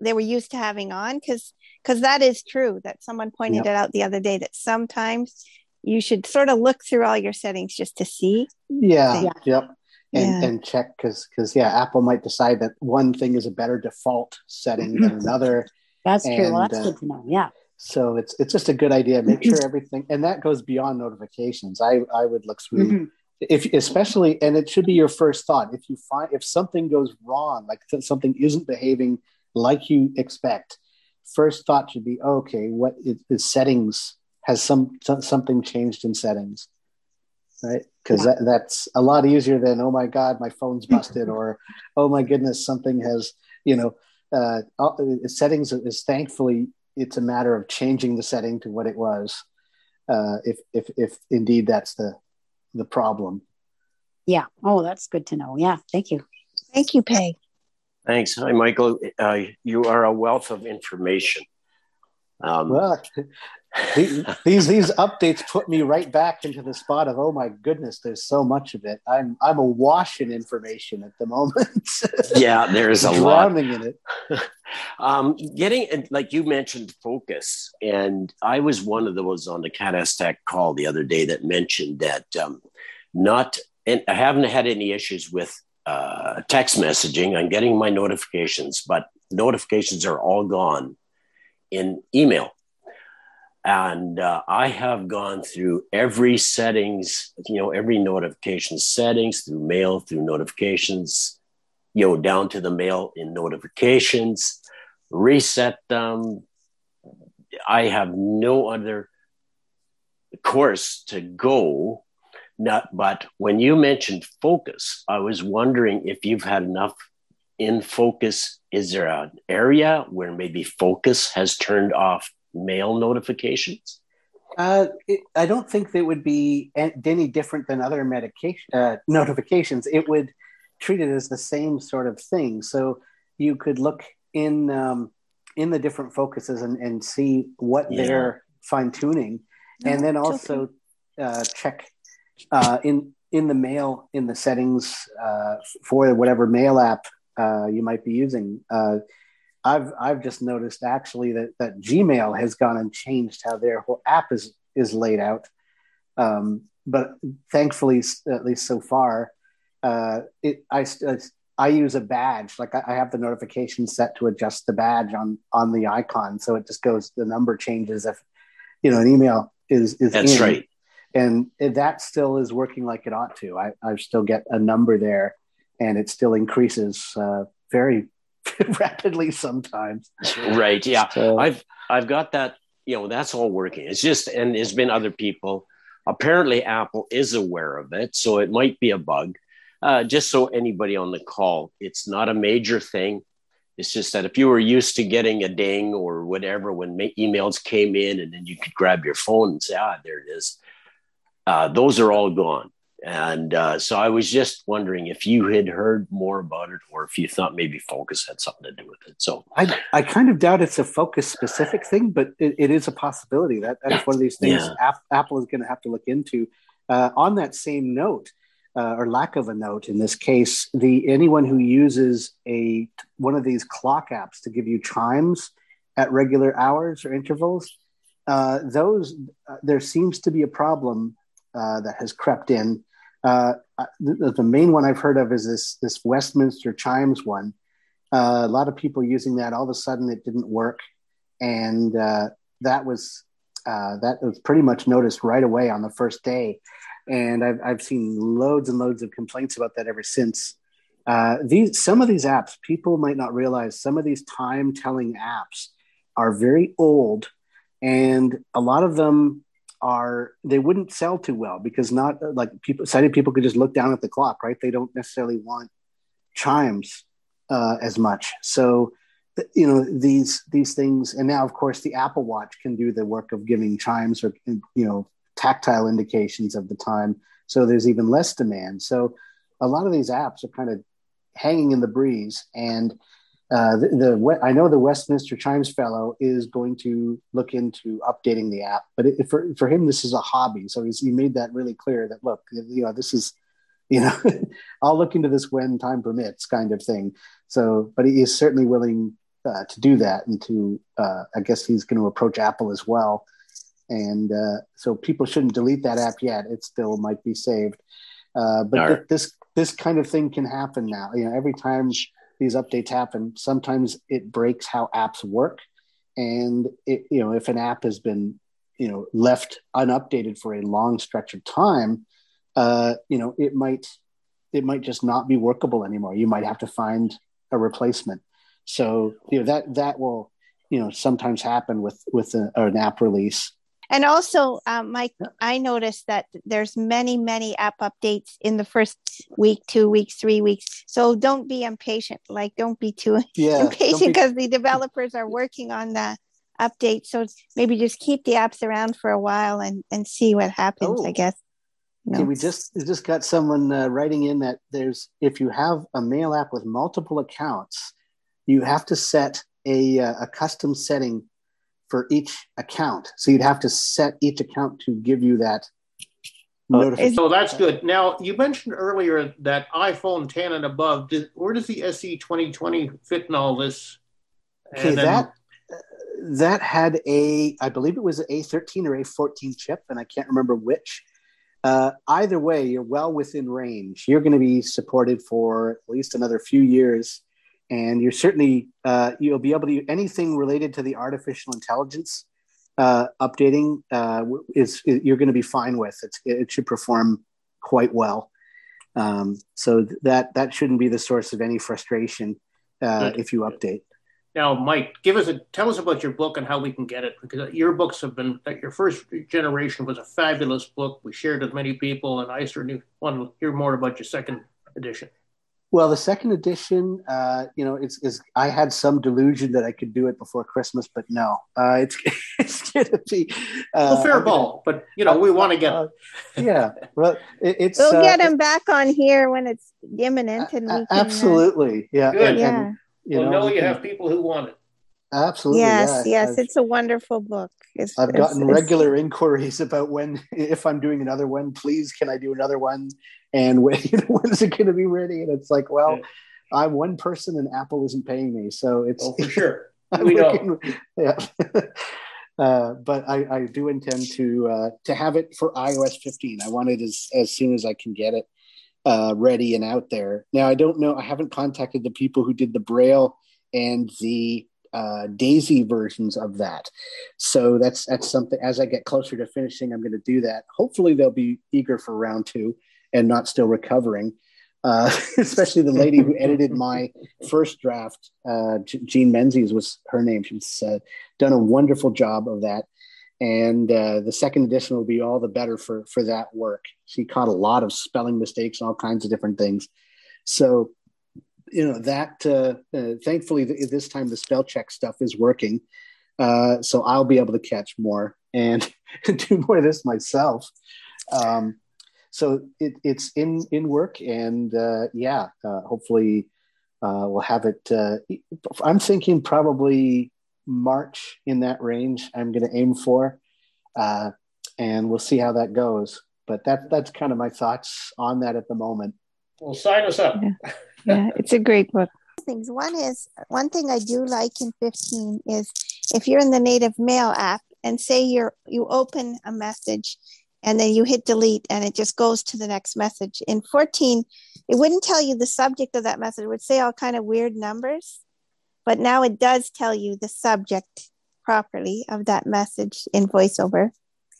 Speaker 1: they were used to having on because because that is true that someone pointed yep. it out the other day that sometimes you should sort of look through all your settings just to see
Speaker 2: yeah, yeah. yep and, yeah. and check because because yeah apple might decide that one thing is a better default setting than another
Speaker 3: that's and, true well, that's uh, good to know yeah
Speaker 2: so it's it's just a good idea make sure everything and that goes beyond notifications i i would look through mm-hmm. if especially and it should be your first thought if you find if something goes wrong like something isn't behaving like you expect first thought should be okay what is, is settings has some something changed in settings, right? Because yeah. that, that's a lot easier than oh my god, my phone's busted, or oh my goodness, something has you know uh, settings is thankfully it's a matter of changing the setting to what it was, uh, if if if indeed that's the the problem.
Speaker 3: Yeah. Oh, that's good to know. Yeah. Thank you.
Speaker 1: Thank you, Peg.
Speaker 4: Thanks. Hi, Michael. Uh, you are a wealth of information.
Speaker 2: Um, well, these, these these updates put me right back into the spot of oh my goodness, there's so much of it. I'm I'm awash in information at the moment.
Speaker 4: yeah, there's a
Speaker 2: lot. in it.
Speaker 4: um, getting like you mentioned focus, and I was one of those on the CATASTAC call the other day that mentioned that um, not and I haven't had any issues with uh, text messaging. I'm getting my notifications, but notifications are all gone in email. And uh, I have gone through every settings, you know, every notification settings through mail, through notifications, you know, down to the mail in notifications, reset them. I have no other course to go not, but when you mentioned focus, I was wondering if you've had enough in focus. Is there an area where maybe focus has turned off mail notifications?
Speaker 2: Uh, it, I don't think they would be any different than other medication uh, notifications. It would treat it as the same sort of thing. So you could look in um, in the different focuses and, and see what yeah. they're fine tuning, no, and then also uh, check uh, in in the mail in the settings uh, for whatever mail app uh, you might be using. I've I've just noticed actually that that Gmail has gone and changed how their whole app is is laid out. Um, but thankfully, at least so far, uh, it I, I use a badge. Like I, I have the notification set to adjust the badge on on the icon, so it just goes. The number changes if you know an email is is.
Speaker 4: That's in. right
Speaker 2: and that still is working like it ought to. I, I still get a number there, and it still increases uh, very rapidly sometimes.
Speaker 4: Right. Yeah. So, I've I've got that. You know, that's all working. It's just, and there's been other people. Apparently, Apple is aware of it, so it might be a bug. Uh, just so anybody on the call, it's not a major thing. It's just that if you were used to getting a ding or whatever when ma- emails came in, and then you could grab your phone and say, "Ah, there it is," uh, those are all gone. And uh, so I was just wondering if you had heard more about it or if you thought maybe focus had something to do with it. So
Speaker 2: I, I kind of doubt it's a focus specific thing, but it, it is a possibility. That That's one of these things yeah. Apple is going to have to look into. Uh, on that same note, uh, or lack of a note in this case, the anyone who uses a one of these clock apps to give you chimes at regular hours or intervals, uh, those uh, there seems to be a problem uh, that has crept in. Uh, the, the, main one I've heard of is this this Westminster chimes one. Uh, a lot of people using that. All of a sudden, it didn't work, and uh, that was uh, that was pretty much noticed right away on the first day. And I've I've seen loads and loads of complaints about that ever since. Uh, these some of these apps, people might not realize some of these time telling apps are very old, and a lot of them are they wouldn't sell too well because not like people sighted people could just look down at the clock right? They don't necessarily want chimes uh, as much. So you know these these things and now of course the apple watch can do the work of giving chimes or you know tactile indications of the time. So there's even less demand. So a lot of these apps are kind of hanging in the breeze and uh, the, the, I know the Westminster Chimes Fellow is going to look into updating the app, but it, for for him this is a hobby. So he's, he made that really clear that look, you know, this is, you know, I'll look into this when time permits, kind of thing. So, but he is certainly willing uh, to do that, and to uh, I guess he's going to approach Apple as well. And uh, so people shouldn't delete that app yet; it still might be saved. Uh, but th- this this kind of thing can happen now. You know, every time these updates happen, sometimes it breaks how apps work. And it, you know, if an app has been, you know, left unupdated for a long stretch of time, uh, you know, it might it might just not be workable anymore. You might have to find a replacement. So you know that that will you know sometimes happen with with a, an app release.
Speaker 1: And also, um, Mike, I noticed that there's many, many app updates in the first week, two weeks, three weeks. So don't be impatient. Like, don't be too yeah, impatient because be... the developers are working on the update. So maybe just keep the apps around for a while and and see what happens. Oh. I guess.
Speaker 2: No. Okay, we just we just got someone uh, writing in that there's if you have a mail app with multiple accounts, you have to set a uh, a custom setting for each account. So you'd have to set each account to give you that
Speaker 5: notification. So that's good. Now you mentioned earlier that iPhone 10 and above. Did, where does the SE 2020 fit in all this?
Speaker 2: Okay, then, that that had a, I believe it was an A13 or A14 chip, and I can't remember which. Uh, either way, you're well within range. You're going to be supported for at least another few years and you're certainly uh, you'll be able to anything related to the artificial intelligence uh, updating uh, is, is, you're going to be fine with. It's, it should perform quite well. Um, so that that shouldn't be the source of any frustration uh, if you update.
Speaker 5: Now, Mike, give us a tell us about your book and how we can get it because your books have been your first generation was a fabulous book. We shared with many people, and I certainly want to hear more about your second edition.
Speaker 2: Well, the second edition, uh, you know, it's, is I had some delusion that I could do it before Christmas, but no, uh, it's it's going to be
Speaker 5: uh, well, fair ball. But you know, we want to get
Speaker 2: uh, yeah. Well, it, it's
Speaker 1: we'll uh, get him back on here when it's imminent, and we can, uh,
Speaker 2: absolutely, yeah,
Speaker 5: Good. And, yeah. And, you we'll know, know you can, have people who want it.
Speaker 2: Absolutely.
Speaker 1: Yes, yeah. yes, I've, it's a wonderful book.
Speaker 2: It's, I've gotten it's, regular it's, inquiries about when, if I'm doing another one, please, can I do another one? And when, you know, when is it going to be ready? And it's like, well, yeah. I'm one person and Apple isn't paying me, so it's
Speaker 5: oh, for sure. we know.
Speaker 2: Yeah. uh, but I, I, do intend to uh, to have it for iOS 15. I want it as as soon as I can get it uh, ready and out there. Now I don't know. I haven't contacted the people who did the Braille and the uh, Daisy versions of that. So that's that's something. As I get closer to finishing, I'm going to do that. Hopefully, they'll be eager for round two and not still recovering. Uh, especially the lady who edited my first draft, uh, Jean Menzies was her name. She's uh, done a wonderful job of that, and uh, the second edition will be all the better for for that work. She caught a lot of spelling mistakes and all kinds of different things. So you know that uh, uh, thankfully th- this time the spell check stuff is working so i'll be able to catch more and do more of this myself um, so it, it's in in work and uh, yeah uh, hopefully uh, we'll have it i'm thinking probably march in that range i'm going to aim for and we'll see how that goes but that that's kind of my thoughts on that at the moment
Speaker 5: well sign us up
Speaker 1: yeah yeah, it's a great book. Things. One is one thing I do like in 15 is if you're in the native mail app and say you're you open a message and then you hit delete and it just goes to the next message. In 14, it wouldn't tell you the subject of that message, it would say all kind of weird numbers. But now it does tell you the subject properly of that message in voiceover.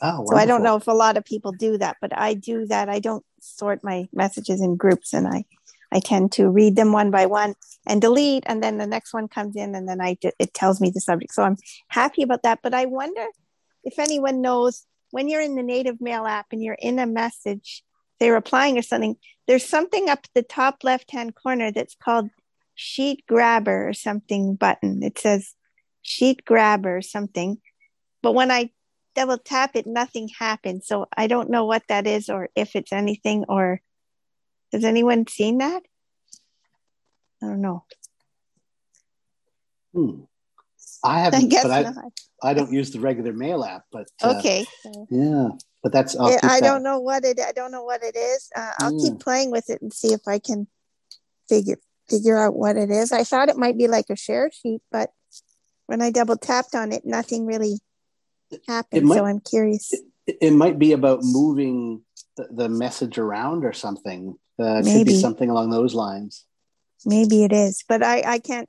Speaker 1: Oh, so I don't know if a lot of people do that, but I do that. I don't sort my messages in groups and I I tend to read them one by one and delete, and then the next one comes in, and then I it tells me the subject. So I'm happy about that. But I wonder if anyone knows when you're in the native mail app and you're in a message, they're replying or something. There's something up the top left hand corner that's called sheet grabber or something button. It says sheet grabber or something. But when I double tap it, nothing happens. So I don't know what that is or if it's anything or has anyone seen that? I don't know.
Speaker 2: Hmm. I haven't, I guess but I, not. I don't use the regular mail app, but
Speaker 1: uh, okay.
Speaker 2: Yeah, but that's.
Speaker 1: I that. don't know what it. I don't know what it is. Uh, I'll keep hmm. playing with it and see if I can figure figure out what it is. I thought it might be like a share sheet, but when I double tapped on it, nothing really happened. Might, so I'm curious.
Speaker 2: It, it, might be about moving the, the message around or something. Uh, it could be something along those lines.
Speaker 1: Maybe it is, but I, I can't.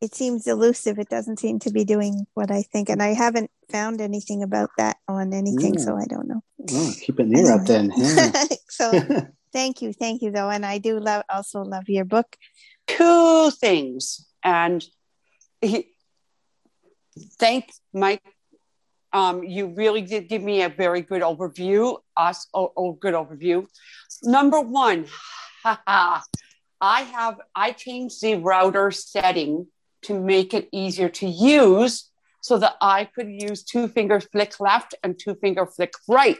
Speaker 1: It seems elusive. It doesn't seem to be doing what I think, and I haven't found anything about that on anything, yeah. so I don't know.
Speaker 2: Oh, keep an ear up then. Yeah.
Speaker 1: so, thank you, thank you, though, and I do love also love your book.
Speaker 6: Two things, and he, thank Mike Um, you really did give me a very good overview. Us, oh, oh good overview. Number one, I have I changed the rotor setting to make it easier to use, so that I could use two finger flick left and two finger flick right.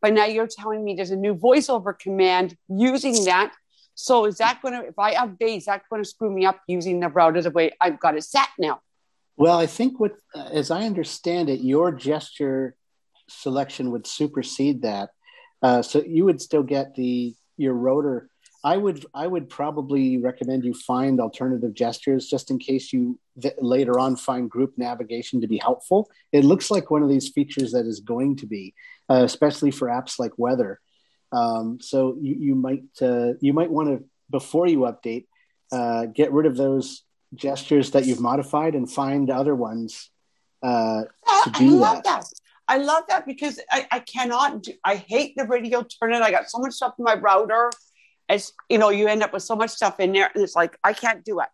Speaker 6: But now you're telling me there's a new voiceover command using that. So is that going to, if I update, is that going to screw me up using the rotor the way I've got it set now?
Speaker 2: Well, I think what, as I understand it, your gesture selection would supersede that. Uh, so you would still get the your rotor. I would I would probably recommend you find alternative gestures just in case you th- later on find group navigation to be helpful. It looks like one of these features that is going to be, uh, especially for apps like weather. Um, so you, you might uh, you might want to before you update uh, get rid of those gestures that you've modified and find other ones uh, to do
Speaker 6: I love
Speaker 2: that.
Speaker 6: that. I love that because I, I cannot do, I hate the radio turn it. I got so much stuff in my rotor. It's you know, you end up with so much stuff in there and it's like I can't do it.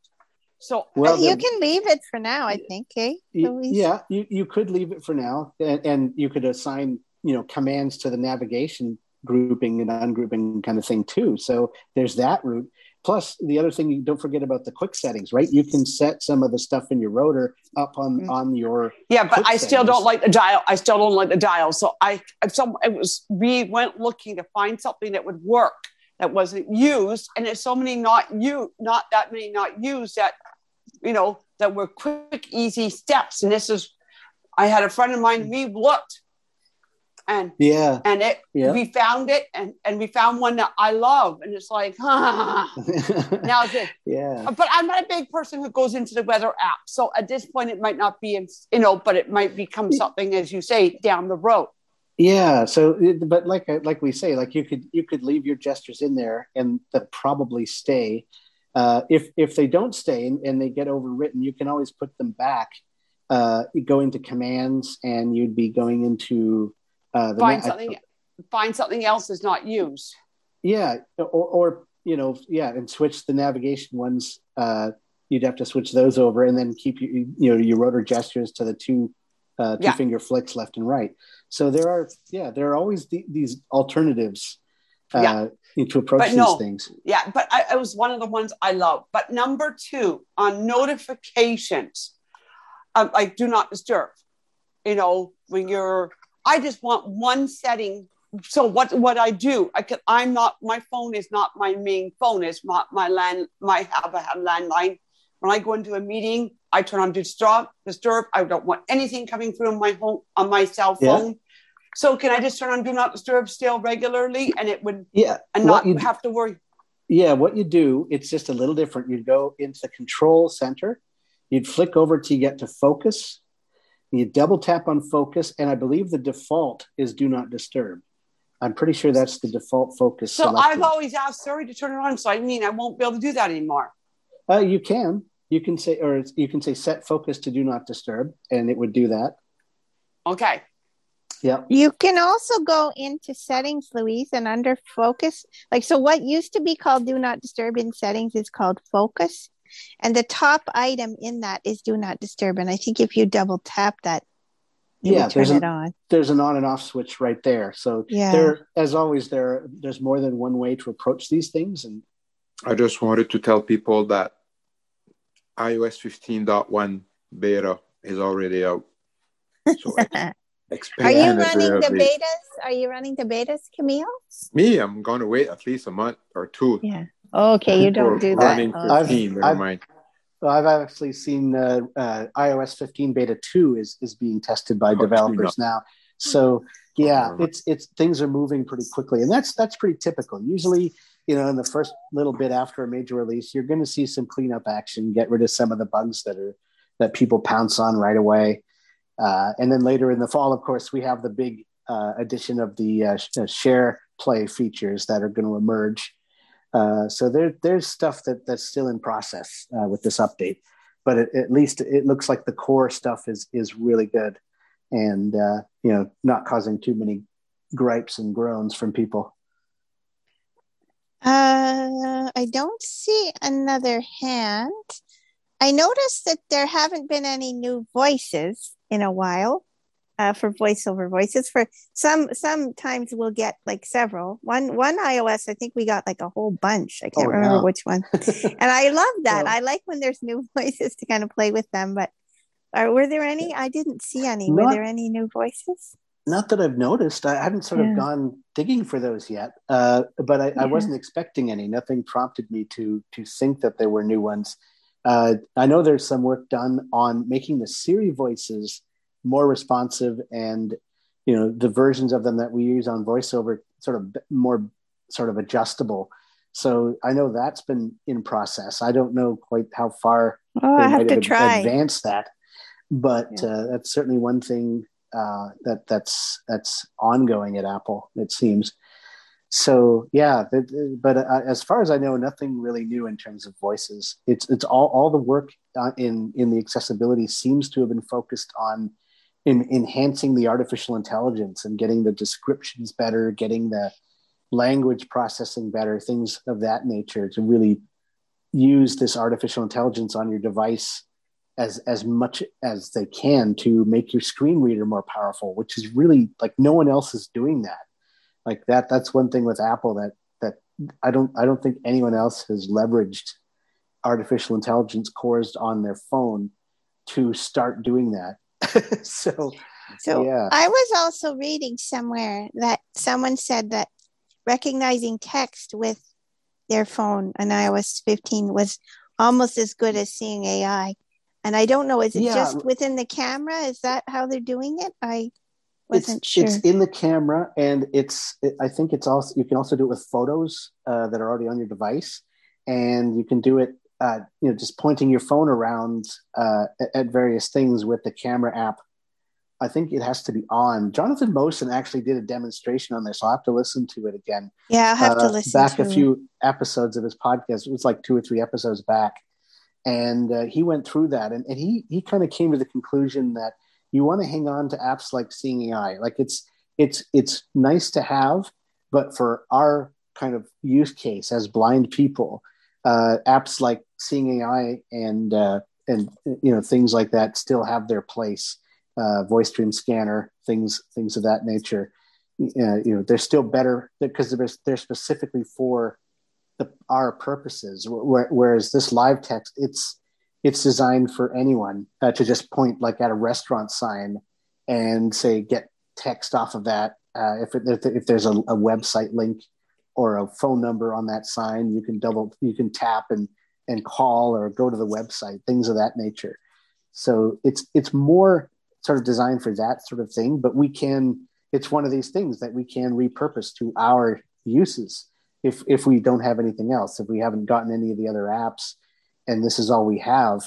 Speaker 6: So
Speaker 2: Well,
Speaker 1: you
Speaker 2: the-
Speaker 1: can leave it for now, I think, eh?
Speaker 2: Y- yeah you, you could leave it for now and, and you could assign you know commands to the navigation grouping and ungrouping kind of thing too so there's that route plus the other thing you don't forget about the quick settings right you can set some of the stuff in your rotor up on
Speaker 1: Mm.
Speaker 2: on your
Speaker 6: Yeah, but
Speaker 2: quick
Speaker 6: I still
Speaker 2: settings.
Speaker 6: don't like the dial. I still don't like the dial. So I, if some, it was we went looking to find something that would work that wasn't used, and there's so many not you, not that many not used that, you know, that were quick, easy steps. And this is, I had a friend of mine. We looked, and
Speaker 2: yeah
Speaker 6: and it,
Speaker 2: Yeah.
Speaker 6: we found it, and and we found one that I love, and it's like, huh now the
Speaker 2: yeah
Speaker 6: but I'm not a big person who goes into the weather app. So at this point, it might not be, in, you know, but it might become something, as you say, down the road.
Speaker 2: Yeah. So, but like like we say, like you could you could leave your gestures in there, and that probably stay. Uh, if if they don't stay and, and they get overwritten, you can always put them back. Uh, go into commands, and you'd be going into uh, the
Speaker 6: Find
Speaker 2: na-
Speaker 6: something, find something else that's not used.
Speaker 2: yeah, or, or you know, yeah, and switch the navigation ones. Uh, you'd have to switch those over, and then keep you you know your rotor gestures to the two uh, two
Speaker 6: Yeah.
Speaker 2: finger flicks left and right. So there are yeah, there are always the, these alternatives uh,
Speaker 6: Yeah.
Speaker 2: to approach
Speaker 6: But
Speaker 2: these
Speaker 6: no.
Speaker 2: things.
Speaker 6: Yeah, but I, it was one of the ones I love. But number two, on notifications, um, like do not disturb. You know, when you're, I just want one setting. So what what I do, I can, I'm not. My phone is not my main phone. It's my my land. My have a landline. When I go into a meeting, I turn on disturb. Disturb. I don't want anything coming through on my home on my cell
Speaker 2: Yeah.
Speaker 6: phone. So can I just turn on do not disturb still regularly, and it would
Speaker 2: Yeah,
Speaker 6: and not
Speaker 2: you-
Speaker 6: have to worry.
Speaker 2: yeah. What you do, it's just a little different. You'd go into the control center, you'd flick over to get to focus, you double tap on focus, and I believe the default is do not disturb. I'm pretty sure that's the default focus.
Speaker 6: So
Speaker 2: selected.
Speaker 6: I've always asked Siri to turn it on. So I mean, I won't be able to do that anymore.
Speaker 2: Uh, you can. You can say, or you can say set focus to do not disturb, and it would do that.
Speaker 6: Okay.
Speaker 2: Yeah.
Speaker 1: You can also go into settings, Louise, and under focus. Like, so what used to be called do not disturb in settings is called focus. And the top item in that is do not disturb. And I think if you double tap that, it
Speaker 2: Yeah,
Speaker 1: would turn
Speaker 2: there's
Speaker 1: it on.
Speaker 2: There's an on and off switch right there. So
Speaker 1: Yeah.
Speaker 2: there, as always, there there's more than one way to approach these things, and
Speaker 7: I just wanted to tell people that iOS 15.1 beta is already out. So
Speaker 1: Are you running the
Speaker 7: really.
Speaker 1: betas? Are you running the betas, Camille?
Speaker 7: Me, I'm going to wait at least a month or two.
Speaker 1: Yeah. Okay, you don't do that.
Speaker 7: running
Speaker 1: Okay.
Speaker 7: 15, never
Speaker 2: I've-
Speaker 7: mind.
Speaker 2: well, I've actually seen uh, uh, iOS 15 beta two is is being tested by
Speaker 7: Oh,
Speaker 2: developers now. So yeah,
Speaker 7: Oh.
Speaker 2: it's it's things are moving pretty quickly, and that's that's pretty typical. Usually, you know, in the first little bit after a major release, you're going to see some cleanup action, get rid of some of the bugs that are that people pounce on right away, uh, and then later in the fall, of course, we have the big uh, addition of the uh, uh, share play features that are going to emerge. Uh, so there, there's stuff that that's still in process uh, with this update, but it, at least it looks like the core stuff is is really good, and you know, not causing too many gripes and groans from people.
Speaker 1: Uh, I don't see another hand. I noticed that there haven't been any new voices in a while. uh, for voiceover voices. For some, sometimes we'll get like several. One, one iOS, I think we got like a whole bunch. I can't
Speaker 2: Oh,
Speaker 1: remember which one. and I love that.
Speaker 2: Well-
Speaker 1: I like when there's new voices to kind of play with them. But uh, were there any? I didn't see any. were there any new voices?
Speaker 2: Not that I've noticed. I haven't sort
Speaker 1: Yeah.
Speaker 2: of gone digging for those yet. Uh, but I, I wasn't expecting any. Nothing prompted me to to think that there were new ones. Uh, I know there's some work done on making the Siri voices more responsive, and you know the versions of them that we use on VoiceOver sort of more sort of adjustable. So I know that's been in process. I don't know quite how far
Speaker 1: Oh,
Speaker 2: they
Speaker 1: I have
Speaker 2: might
Speaker 1: to
Speaker 2: ad-
Speaker 1: try.
Speaker 2: advance that. But
Speaker 1: Yeah.
Speaker 2: uh, that's certainly one thing uh, that that's that's ongoing at Apple. It seems. So yeah, but uh, as far as I know, nothing really new in terms of voices. It's it's all all the work uh, in in the accessibility seems to have been focused on in enhancing the artificial intelligence and getting the descriptions better, getting the language processing better, things of that nature to really use this artificial intelligence on your device as as much as they can to make your screen reader more powerful which is really like no one else is doing that. Like that that's one thing with apple that that i don't i don't think anyone else has leveraged artificial intelligence cores on their phone to start doing that. So
Speaker 1: So
Speaker 2: yeah.
Speaker 1: I was also reading somewhere that someone said that recognizing text with their phone on iOS 15 was almost as good as seeing AI. And I don't know, is it
Speaker 2: Yeah.
Speaker 1: just within the camera? Is that how they're doing it? I
Speaker 2: it's,
Speaker 1: wasn't sure.
Speaker 2: it's in the camera and it's it, i think it's also you can also do it with photos uh, that are already on your device and you can do it uh, you know just pointing your phone around uh, at, various things with the camera app i think it has to be on jonathan mosen actually did a demonstration on this i'll have to listen to it again
Speaker 1: yeah, I'll have to
Speaker 2: uh,
Speaker 1: listen
Speaker 2: back a few episodes of his podcast. It was like two or three episodes back, and uh, he went through that, and, and he he kind of came to the conclusion that you want to hang on to apps like Seeing AI. Like it's it's it's nice to have, but for our kind of use case as blind people, uh, apps like Seeing AI and uh, and you know things like that still have their place. Uh, Voice Dream Scanner, things things of that nature uh, you know they're still better because they're, they're specifically for the, our purposes. Whereas this live text it's it's designed for anyone uh, to just point like at a restaurant sign and say get text off of that. Uh, if, it, if, there's a, a website link or a phone number on that sign you can double you can tap and and call or go to the website things of that nature. So it's it's more sort of designed for that sort of thing but we can it's one of these things that we can repurpose to our uses if if we don't have anything else if we haven't gotten any of the other apps and this is all we have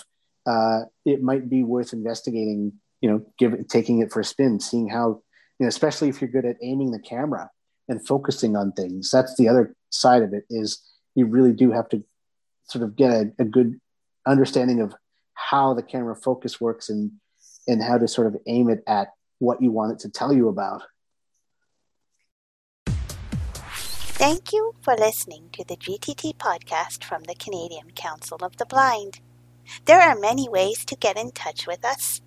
Speaker 2: uh, it might be worth investigating you know taking it for a spin seeing how you know especially if you're good at aiming the camera and focusing on things. That's the other side of it is you really do have to sort of get a, a good understanding of how the camera focus works and and how to sort of aim it at what you want it to tell you about
Speaker 1: Thank you for listening to the GTT podcast from the Canadian Council of the Blind. There are many ways to get in touch with us.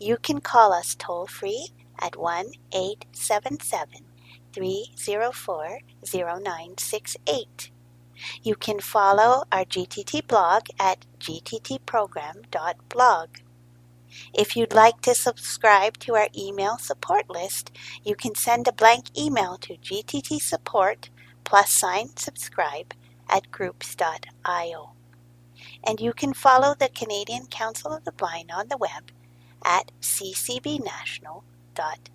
Speaker 1: You can call us toll free at 1 877 304 0968. You can follow our GTT blog at gttprogram.blog. If you'd like to subscribe to our email support list, you can send a blank email to gttsupport plus sign subscribe at groups.io. And you can follow the Canadian Council of the Blind on the web at ccbnational.net.